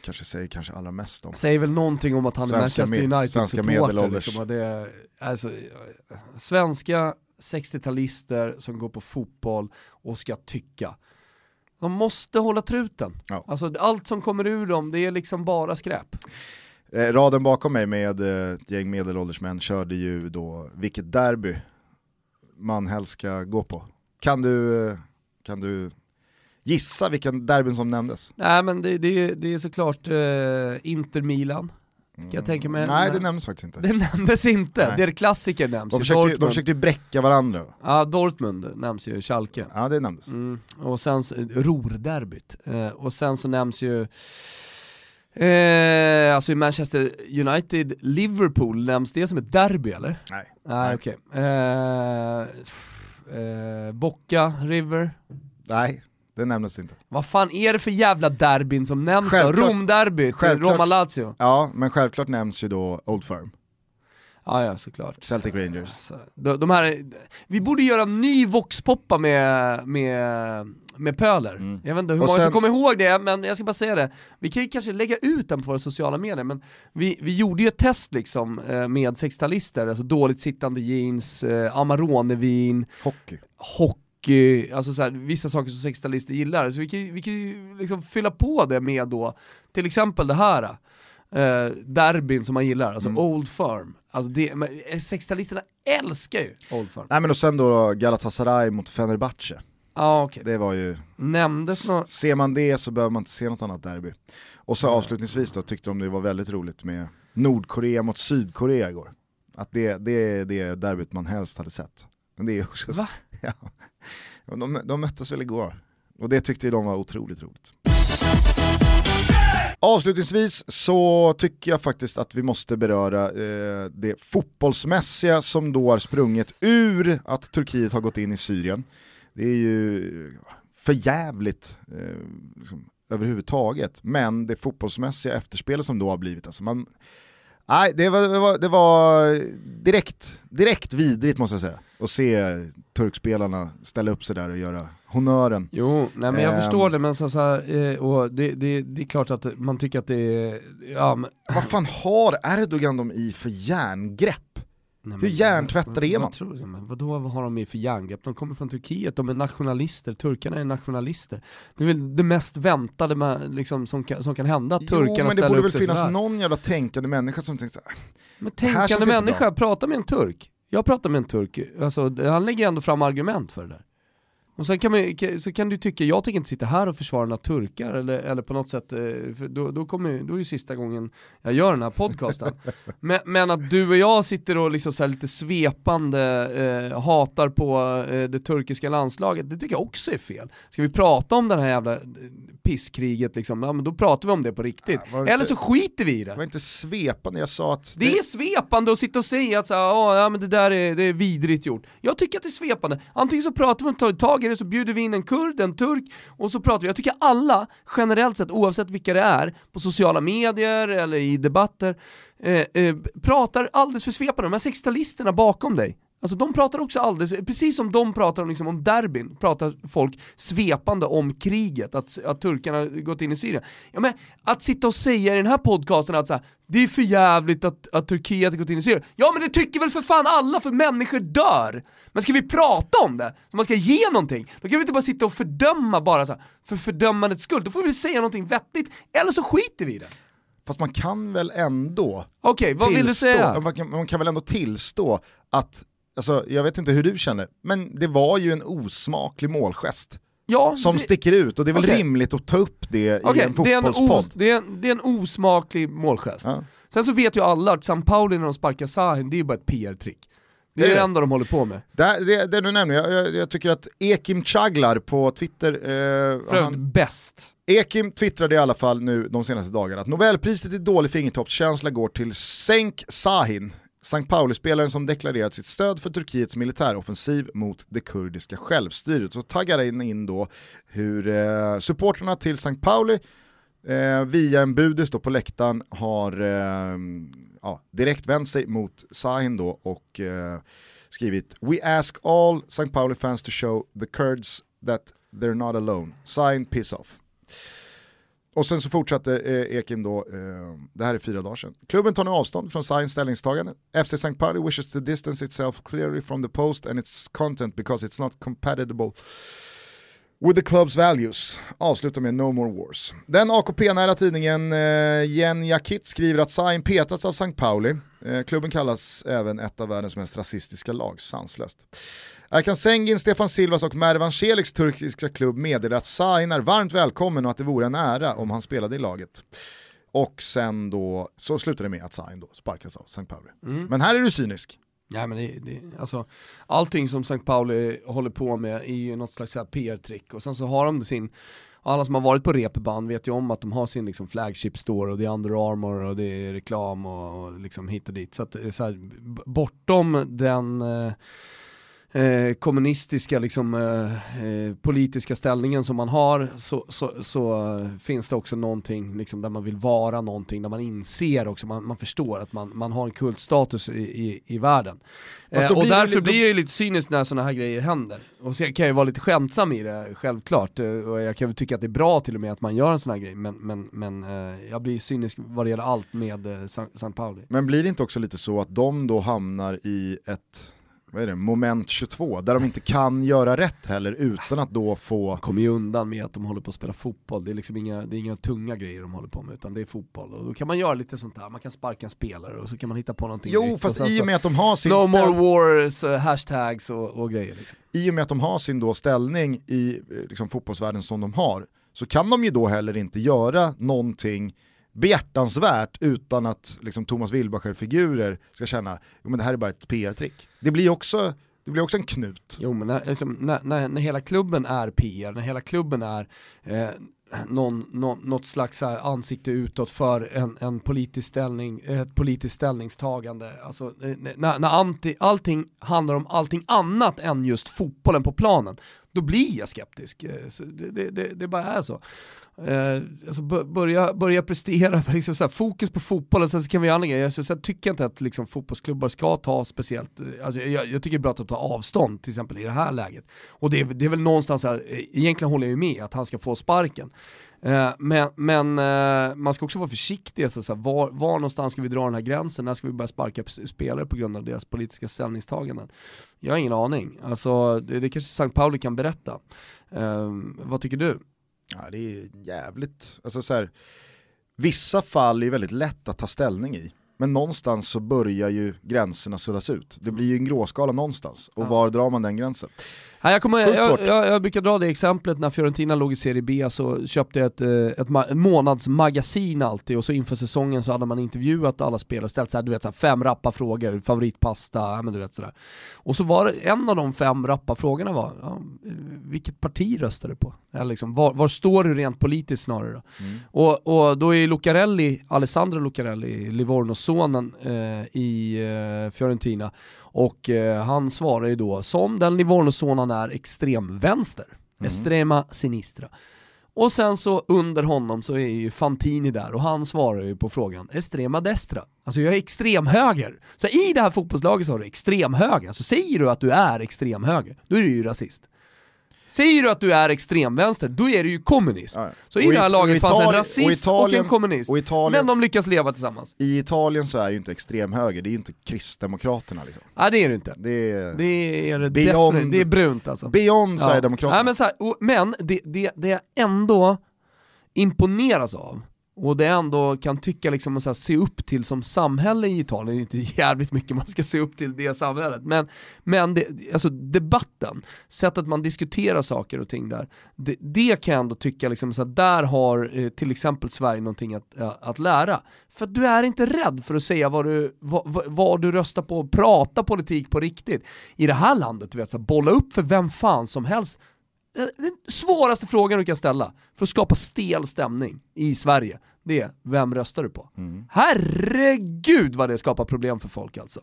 kanske säger kanske allra mest om Säger väl någonting om att han Svenska är Manchester med- United svenska supporter. medelålders. Liksom, det, alltså, svenska 60-talister som går på fotboll och ska tycka. De måste hålla truten. Ja. Alltså, allt som kommer ur dem, det är liksom bara skräp. Eh, raden bakom mig med eh, ett gäng medelålders män körde ju då vilket derby man helst ska gå på. Kan du, eh, kan du gissa vilken derbyn som nämndes? Nej men det, det, det är såklart eh, Inter-Milan, kan jag tänka mig. Nej det nämndes faktiskt inte. Det nämndes inte, Nej. det är klassiker nämns De ju. försökte, de Dortmund. försökte ju bräcka varandra. Ja, Dortmund nämns ju, Schalke. Ja det nämndes. Mm. Och sen, Ruhrderbyt. Eh, och sen så nämns ju, eh, alltså i Manchester United, Liverpool, nämns det som ett derby eller? Nej. Nej okej. Eh, eh, Bocca, River. Nej, det nämndes inte. Vad fan är det för jävla derbyn som nämns då? Romderbyt, Roma-Lazio. Ja, men självklart nämns ju då Old Firm, Ja, ja såklart. Celtic Rangers. Så, de, de här, vi borde göra en ny voxpoppa med, med, med Pöler. Mm. Jag vet inte hur Och många sen- som kommer ihåg det, men jag ska bara säga det. Vi kan ju kanske lägga ut den på våra sociala medier, men vi, vi gjorde ju ett test liksom eh, med 60-talister, alltså dåligt sittande jeans, eh, Amaronevin, Hockey. hockey, alltså så här, vissa saker som 60-talister gillar. Så vi kan, vi kan ju liksom fylla på det med då, till exempel det här. Eh, derbyn som man gillar, alltså Mm. Old Firm. Alltså det, men 60-talisterna älskar ju Old Firm. Nej men och sen då Galatasaray mot Fenerbahce. Ja okej. Det var ju, Nämndes något? ser man det så behöver man inte se något annat derby. Och så avslutningsvis då tyckte de det var väldigt roligt med Nordkorea mot Sydkorea igår. Att det, det är det derbyt man helst hade sett. Men det är också Va? Ja. De, de möttes väl igår. Och det tyckte ju de var otroligt roligt. Avslutningsvis så tycker jag faktiskt att vi måste beröra eh, det fotbollsmässiga som då har sprungit ur att Turkiet har gått in i Syrien. Det är ju förjävligt eh, liksom, överhuvudtaget, men det fotbollsmässiga efterspelet som då har blivit, alltså man, nej, det var, det var, det var direkt, direkt vidrigt måste jag säga, att se turkspelarna ställa upp sig där och göra honören. Jo, nej men jag Ehm. förstår det men så, så här, eh, och det, det, det är klart att man tycker att det är, ja men, Vad fan har Erdogan dem i för järngrepp? Nej, Hur hjärntvättade är man? Vad tror du? Men vadå, vad har de i för järngrepp? De kommer från Turkiet, de är nationalister, turkarna är nationalister. Det är väl det mest väntade med, liksom, som, kan, som kan hända, att Jo, turkarna men det ställer borde upp väl sig finnas sådär. någon jävla tänkande människa som tänker såhär, Men tänkande människa, prata med en turk. Jag pratar med en turk, alltså, han lägger ändå fram argument för det där. Och sen kan, man, så kan du tycka, jag tänker inte sitta här och försvara några turkar eller, eller på något sätt, eh, för då, då, kommer, då är ju sista gången jag gör den här podcasten. men, men att du och jag sitter och liksom så lite svepande eh, hatar på eh, det turkiska landslaget, det tycker jag också är fel. Ska vi prata om det här jävla eh, pisskriget liksom, ja men då pratar vi om det på riktigt. Ja, inte- eller så skiter vi i det. det var inte svepande, jag sa att Det är svepande att sitta och säga att så här, "Åh, ja, men det där är, det är vidrigt gjort. Jag tycker att det är svepande. Antingen så pratar vi om tag i det, så bjuder vi in en kurd, en turk, och så pratar vi. Jag tycker alla, generellt sett, oavsett vilka det är, på sociala medier eller i debatter, eh, eh, pratar alldeles för svepande. De här 60-talisterna bakom dig, Alltså de pratar också alldeles, precis som de pratar om, liksom, om derbyn, pratar folk svepande om kriget, att, att turkarna gått in i Syrien. Ja, men att sitta och säga i den här podcasten att så här, det är för jävligt att, att Turkiet har gått in i Syrien. Ja men det tycker väl för fan alla, för människor dör! Men ska vi prata om det, så man ska ge någonting, då kan vi inte bara sitta och fördöma bara så här, för fördömandets skull, då får vi säga någonting vettigt, eller så skiter vi i det. Fast man kan väl ändå Okej, vad vill du tillstå, säga? Man kan, man kan väl ändå tillstå att, alltså, jag vet inte hur du känner, men det var ju en osmaklig målgest Ja, som det- sticker ut och det är väl Okej. rimligt att ta upp det i Okej, en fotbollspodd. det, är en, det är en osmaklig målgest. Ja. Sen så vet ju alla att San Pauli när de sparkar Sahin, det är ju bara ett PR-trick. Det är det det? enda de håller på med. Det, det, det du nämner, jag, jag, jag tycker att Ekim Chaglar på Twitter, eh, För han, bäst. Ekim twittrade i alla fall nu de senaste dagarna att Nobelpriset i dålig fingertoppskänsla går till Senk Sahin, St. Pauli-spelaren som deklarerat sitt stöd för Turkiets militäroffensiv mot det kurdiska självstyret. Så taggar in, in då hur eh, supporterna till St. Pauli eh, via en budis då på läktaren har eh, ja, direkt vänt sig mot Sahin då och eh, skrivit “We ask all St. Pauli fans to show the Kurds that they're not alone. Sahin, piss off.” Och sen så fortsatte eh, Ekim då, eh, det här är fyra dagar sedan. Klubben tar nu avstånd från Signs ställningstagande. FC St. Pauli wishes to distance itself clearly from the post and its content because it's not compatible with the club's values. Avslutar med No More Wars. Den AKP-nära tidningen eh, Jen Jakit skriver att Sign petats av St. Pauli. Eh, klubben kallas även ett av världens mest rasistiska lag, sanslöst. Erkan Sengin, Stefan Silvas och Mervan Celiks turkiska klubb meddelar att Sain är varmt välkommen och att det vore en ära om han spelade i laget. Och sen då, så slutar det med att Sain då sparkas av St. Pauli. Mm. Men här är du cynisk. Ja, men det, det, alltså, allting som St. Pauli håller på med är ju något slags PR-trick och sen så har de sin alla som har varit på repband vet ju om att de har sin liksom flagship store och det är Under Armour och det är reklam och, och liksom hit och dit. Så att så här, bortom den eh, eh, kommunistiska liksom, eh, eh, politiska ställningen som man har så, så, så eh, finns det också någonting liksom, där man vill vara någonting, där man inser också, man, man förstår att man, man har en kultstatus i, i, i världen. Eh, och därför lite, blir jag ju lite cynisk när sådana här grejer händer. Och så kan jag ju vara lite skämtsam i det, självklart. Och jag kan väl tycka att det är bra till och med att man gör en sån här grej, men, men, men jag blir cynisk vad det gäller allt med eh, St. Pauli. Men blir det inte också lite så att de då hamnar i ett vad är det, moment 22, där de inte kan göra rätt heller utan att då få... kommer ju undan med att de håller på att spela fotboll, det är liksom inga, det är inga tunga grejer de håller på med, utan det är fotboll. Och då kan man göra lite sånt här, man kan sparka en spelare och så kan man hitta på någonting Jo, nytt. fast i och med att de har sin... No more wars, uh, hashtags och, och grejer. Liksom. I och med att de har sin då ställning i eh, liksom, fotbollsvärlden som de har, så kan de ju då heller inte göra någonting behjärtansvärt utan att liksom, Thomas Wilbacher-figurer ska känna att det här är bara ett PR-trick. Det blir också det blir också en knut. Jo men när, liksom, när, när, när hela klubben är PR, när hela klubben är eh, någon, någon, något slags ansikte utåt för en, en politisk ställning, ett politiskt ställningstagande. Alltså, eh, när, när anti, allting handlar om allting annat än just fotbollen på planen, då blir jag skeptisk. Eh, det, det, det, det bara är så. Eh, alltså börja, börja prestera, liksom så här, fokus på fotbollen, sen så kan vi göra andra grejer. Sen tycker jag inte att liksom, fotbollsklubbar ska ta speciellt, eh, alltså, jag, jag, tycker det är bra att ta avstånd till exempel i det här läget. Och det, det är väl någonstans, här, eh, egentligen håller jag ju med att han ska få sparken. Eh, men, men eh, man ska också vara försiktig, alltså, så här, var, var någonstans ska vi dra den här gränsen? När ska vi börja sparka spelare på grund av deras politiska ställningstaganden? Jag har ingen aning, alltså, det, det kanske St. Pauli kan berätta. Eh, vad tycker du? Ja, det är jävligt, alltså så här, vissa fall är väldigt lätt att ta ställning i. Men någonstans så börjar ju gränserna suddas ut. Det blir ju en gråskala någonstans. Och var drar man den gränsen? Ja, jag, kommer, jag, jag, jag, brukar dra det exemplet när Fiorentina låg i Serie B så köpte jag ett, eh, ett, ett månadsmagasin alltid och så inför säsongen så hade man intervjuat alla spelare, ställt så här, du vet, så här, fem rappa frågor, favoritpasta, men du vet sådär. Och så var det, en av de fem rappa frågorna var, ja, vilket parti röstar du på? Eller liksom, var, var, står du rent politiskt snarare då? Mm. Och, och då är Lucarelli, Alessandro Lucarelli, Livorno-sonen eh, i eh, Fiorentina, och eh, han svarar ju då, som den Livorno-son han är, extremvänster. Mm. Estrema sinistra. Och sen så under honom så är ju Fantini där och han svarar ju på frågan Estrema destra. Alltså jag är extremhöger. Så i det här fotbollslaget så har du extremhöger. Så säger du att du är extremhöger, då är du ju rasist. Säger du att du är extremvänster, då är du ju kommunist. Ja. Så i det här laget fanns en rasist och, Italien, och en kommunist. Och Italien, men de lyckas leva tillsammans. I Italien så är ju inte extremhöger, det är ju inte kristdemokraterna liksom. Nej det är det inte. Det är, det är, det beyond, det är brunt alltså. Beyond ja. Sverigedemokraterna. Nej, men så här, och, men det, det, det jag ändå imponeras av, och det ändå kan tycka liksom att se upp till som samhälle i Italien, det är inte jävligt mycket man ska se upp till det samhället, men, men det, alltså debatten, sättet man diskuterar saker och ting där, det, det kan jag ändå tycka liksom så att där har eh, till exempel Sverige någonting att, äh, att lära. För att du är inte rädd för att säga vad du, vad, vad du röstar på, prata politik på riktigt. I det här landet, du vet, så bolla upp för vem fan som helst eh, den svåraste frågan du kan ställa för att skapa stel stämning i Sverige, det är vem röstar du på? Herregud vad det skapar problem för folk alltså.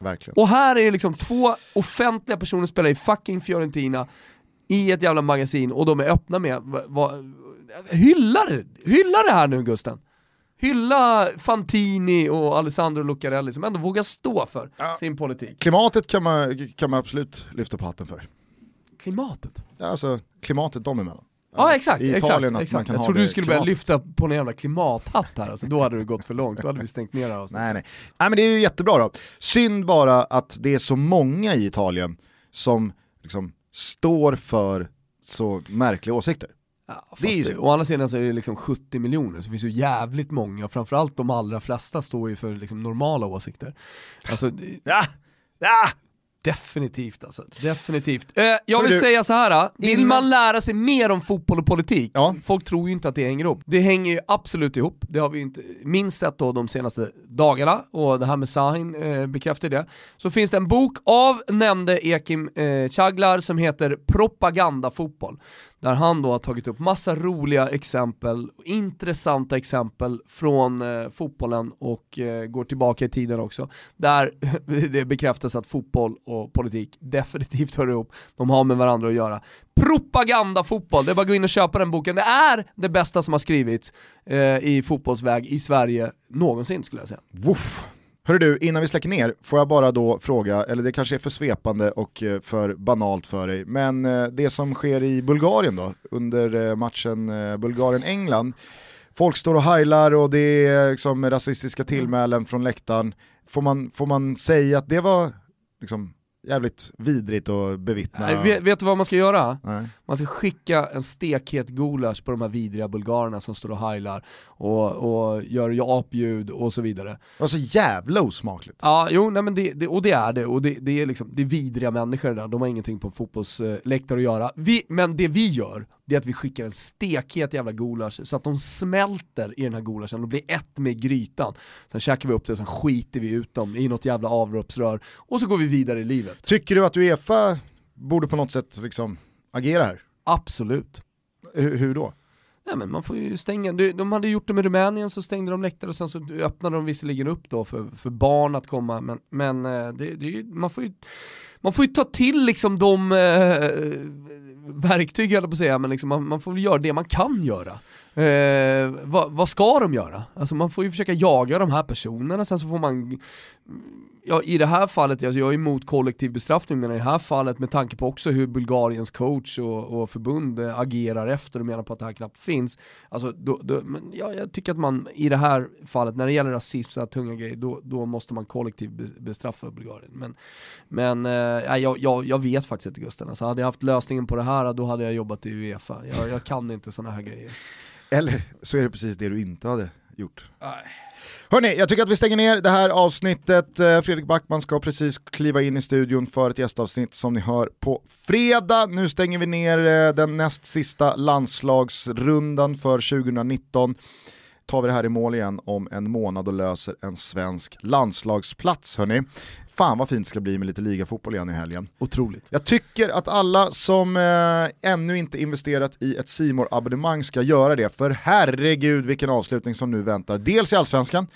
Verkligen. Och här är liksom två offentliga personer spelar i fucking Fiorentina i ett jävla magasin och de är öppna med, va, va, hylla, det, hylla det här nu Gusten. Hylla Fantini och Alessandro Lucarelli som ändå vågar stå för Ja. sin politik. Klimatet kan man, kan man absolut lyfta på hatten för. Klimatet. Ja, Alltså klimatet dem emellan. Ja exakt, I exakt, Italien att exakt. man kan Jag trodde du skulle börja klimatet. lyfta på en jävla klimathatt här, alltså, då hade du gått för långt, då hade vi stängt ner det här avsnittet. Nej, nej. nej men det är ju jättebra då. Synd bara att det är så många i Italien som liksom står för så märkliga åsikter. Ja, Det är ju så. å andra sidan så är det liksom 70 miljoner, så det finns ju jävligt många, och framförallt de allra flesta står ju för liksom normala åsikter. Alltså, Ja, ja. Definitivt alltså, definitivt. Eh, jag vill du, säga så här. vill innan- man lära sig mer om fotboll och politik, Ja. folk tror ju inte att det hänger ihop. Det hänger ju absolut ihop, det har vi inte minst sett då de senaste dagarna, och det här med Sahin eh, bekräftar det. Så finns det en bok av nämnde Ekim eh, Chaglar som heter Propagandafotboll. Där han då har tagit upp massa roliga exempel, intressanta exempel från eh, fotbollen och eh, går tillbaka i tiden också. Där det bekräftas att fotboll och politik definitivt hör ihop, de har med varandra att göra. Propagandafotboll, det är bara att gå in och köpa den boken. Det är det bästa som har skrivits eh, i fotbollsväg i Sverige någonsin skulle jag säga. Woof. Hör du, innan vi släcker ner får jag bara då fråga, eller det kanske är för svepande och eh, för banalt för dig, men eh, det som sker i Bulgarien då, under eh, matchen Bulgarien-England, folk står och heilar och det är liksom rasistiska tillmälen från läktaren. Får man, får man säga att det var liksom jävligt vidrigt att bevittna? Nej, vet, vet du vad man ska göra? Nej. Man ska skicka en stekhet gulasch på de här vidriga bulgarerna som står och heilar och, och gör apljud och så vidare. Var så jävla osmakligt. Ja, jo, nej, men det, det, och det är det, och det, det är liksom, det är vidriga människor där, de har ingenting på en fotbollsläktare att göra. Vi, men det vi gör, det är att vi skickar en stekhet jävla gulasch så att de smälter i den här gulaschen och blir ett med grytan. Sen käkar vi upp det och sen skiter vi ut dem i något jävla avloppsrör och så går vi vidare i livet. Tycker du att Uefa borde på något sätt liksom agera här? Absolut. Hur, hur då? Nej men man får ju stänga, de de hade gjort det med Rumänien så stängde de läktare och sen så öppnade de visserligen upp då för, för barn att komma men, men eh, det, det man, får ju, man får ju ta till liksom de eh, verktyg höll jag på att säga, men liksom man, man får väl göra det man kan göra. Eh, vad, vad ska de göra? Alltså man får ju försöka jaga de här personerna, sen så får man Ja, i det här fallet, alltså jag är emot kollektiv bestraffning, men i det här fallet med tanke på också hur Bulgariens coach och, och förbund eh, agerar efter och menar på att det här knappt finns. Alltså, då, då, men ja, jag tycker att man i det här fallet, när det gäller rasism, så här tunga grejer, då, då måste man kollektivt be- bestraffa Bulgarien. Men, men eh, jag, jag, jag vet faktiskt inte Gusten, alltså, hade jag haft lösningen på det här, då hade jag jobbat i Uefa. Jag, jag kan inte sådana här grejer. Eller så är det precis det du inte hade gjort. Hörni, jag tycker att vi stänger ner det här avsnittet. Eh, Fredrik Backman ska precis kliva in i studion för ett gästavsnitt som ni hör på fredag. Nu stänger vi ner eh, den näst sista landslagsrundan för 2019. Tar vi det här i mål igen om en månad och löser en svensk landslagsplats hörni. Fan vad fint det ska bli med lite ligafotboll igen i helgen. Otroligt. Jag tycker att alla som eh, ännu inte investerat i ett simor abonnemang ska göra det, för herregud vilken avslutning som nu väntar. Dels i Allsvenskan,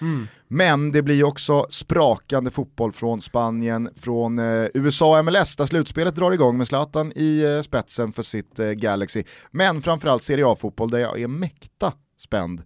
men det blir också sprakande fotboll från Spanien, från eh, USA och MLS, där slutspelet drar igång med Zlatan i eh, spetsen för sitt eh, Galaxy. Men framförallt Serie A-fotboll där jag är mäkta spänd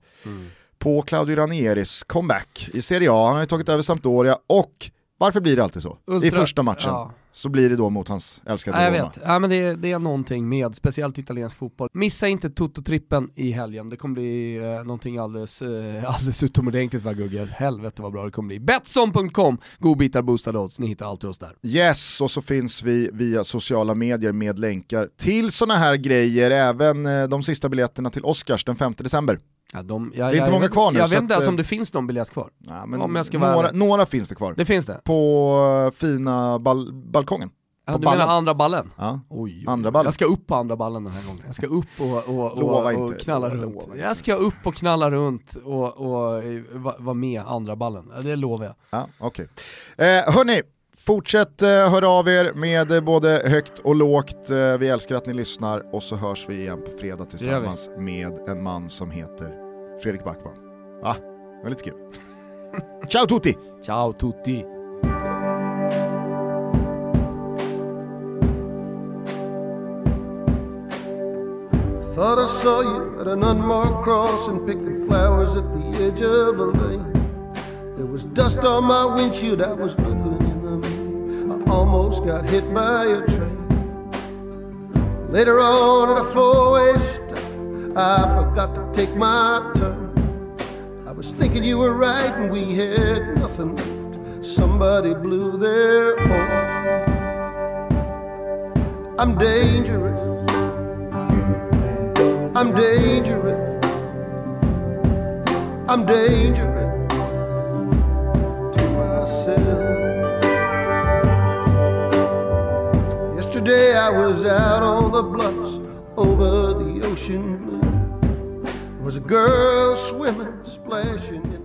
på Claudio Ranieris comeback i Serie A. Han har ju tagit över Sampdoria och varför blir det alltid så? I Ultra- första matchen ja. så blir det då mot hans älskade Ja, jag Roma. vet, ja, men det, det är någonting med speciellt italiensk fotboll. Missa inte Toto-trippen i helgen, det kommer bli eh, någonting alldeles, eh, alldeles utomordentligt va Gugge? Helvete vad bra det kommer bli. Betsson.com, godbitar, boostade odds, ni hittar alltid oss där. Yes, och så finns vi via sociala medier med länkar till sådana här grejer, även eh, de sista biljetterna till Oscars den 5 december. Ja, de, jag, Det är inte jag, många kvar nu, Jag vet inte ens eh, om det finns någon biljett kvar. Ja, men Om jag ska vara några, ärlig. några finns det kvar. Det finns det? På eh, fina bal balkongen. Ja, På du menar ballen. andra ballen? Ja. Oj, Andra ballen. Jag ska upp på andra ballen den här gången. Jag ska upp och, och, och, och knalla runt. Jag ska upp och knalla runt och, och eh, va- vara med andra ballen. Det lovar jag. Ja, okej. Eh, hörni, Fortsätt eh, höra av er med eh, både högt och lågt. Eh, vi älskar att ni lyssnar och så hörs vi igen på fredag tillsammans med en man som heter Fredrik Backman. Va? det var lite kul. Ciao tutti! Ciao tutti! Thought I saw you at an unmarked cross and picking flowers at the edge of a lane. There was dust on my windshield, I was looking in the mirror. I almost got hit by a train. Later on at a four-way stop, I forgot to take my turn. I was thinking you were right and we had nothing left. Somebody blew their horn. I'm dangerous. I'm dangerous. I'm dangerous to myself. Yesterday I was out on the bluffs over the ocean was a girl swimming, splashing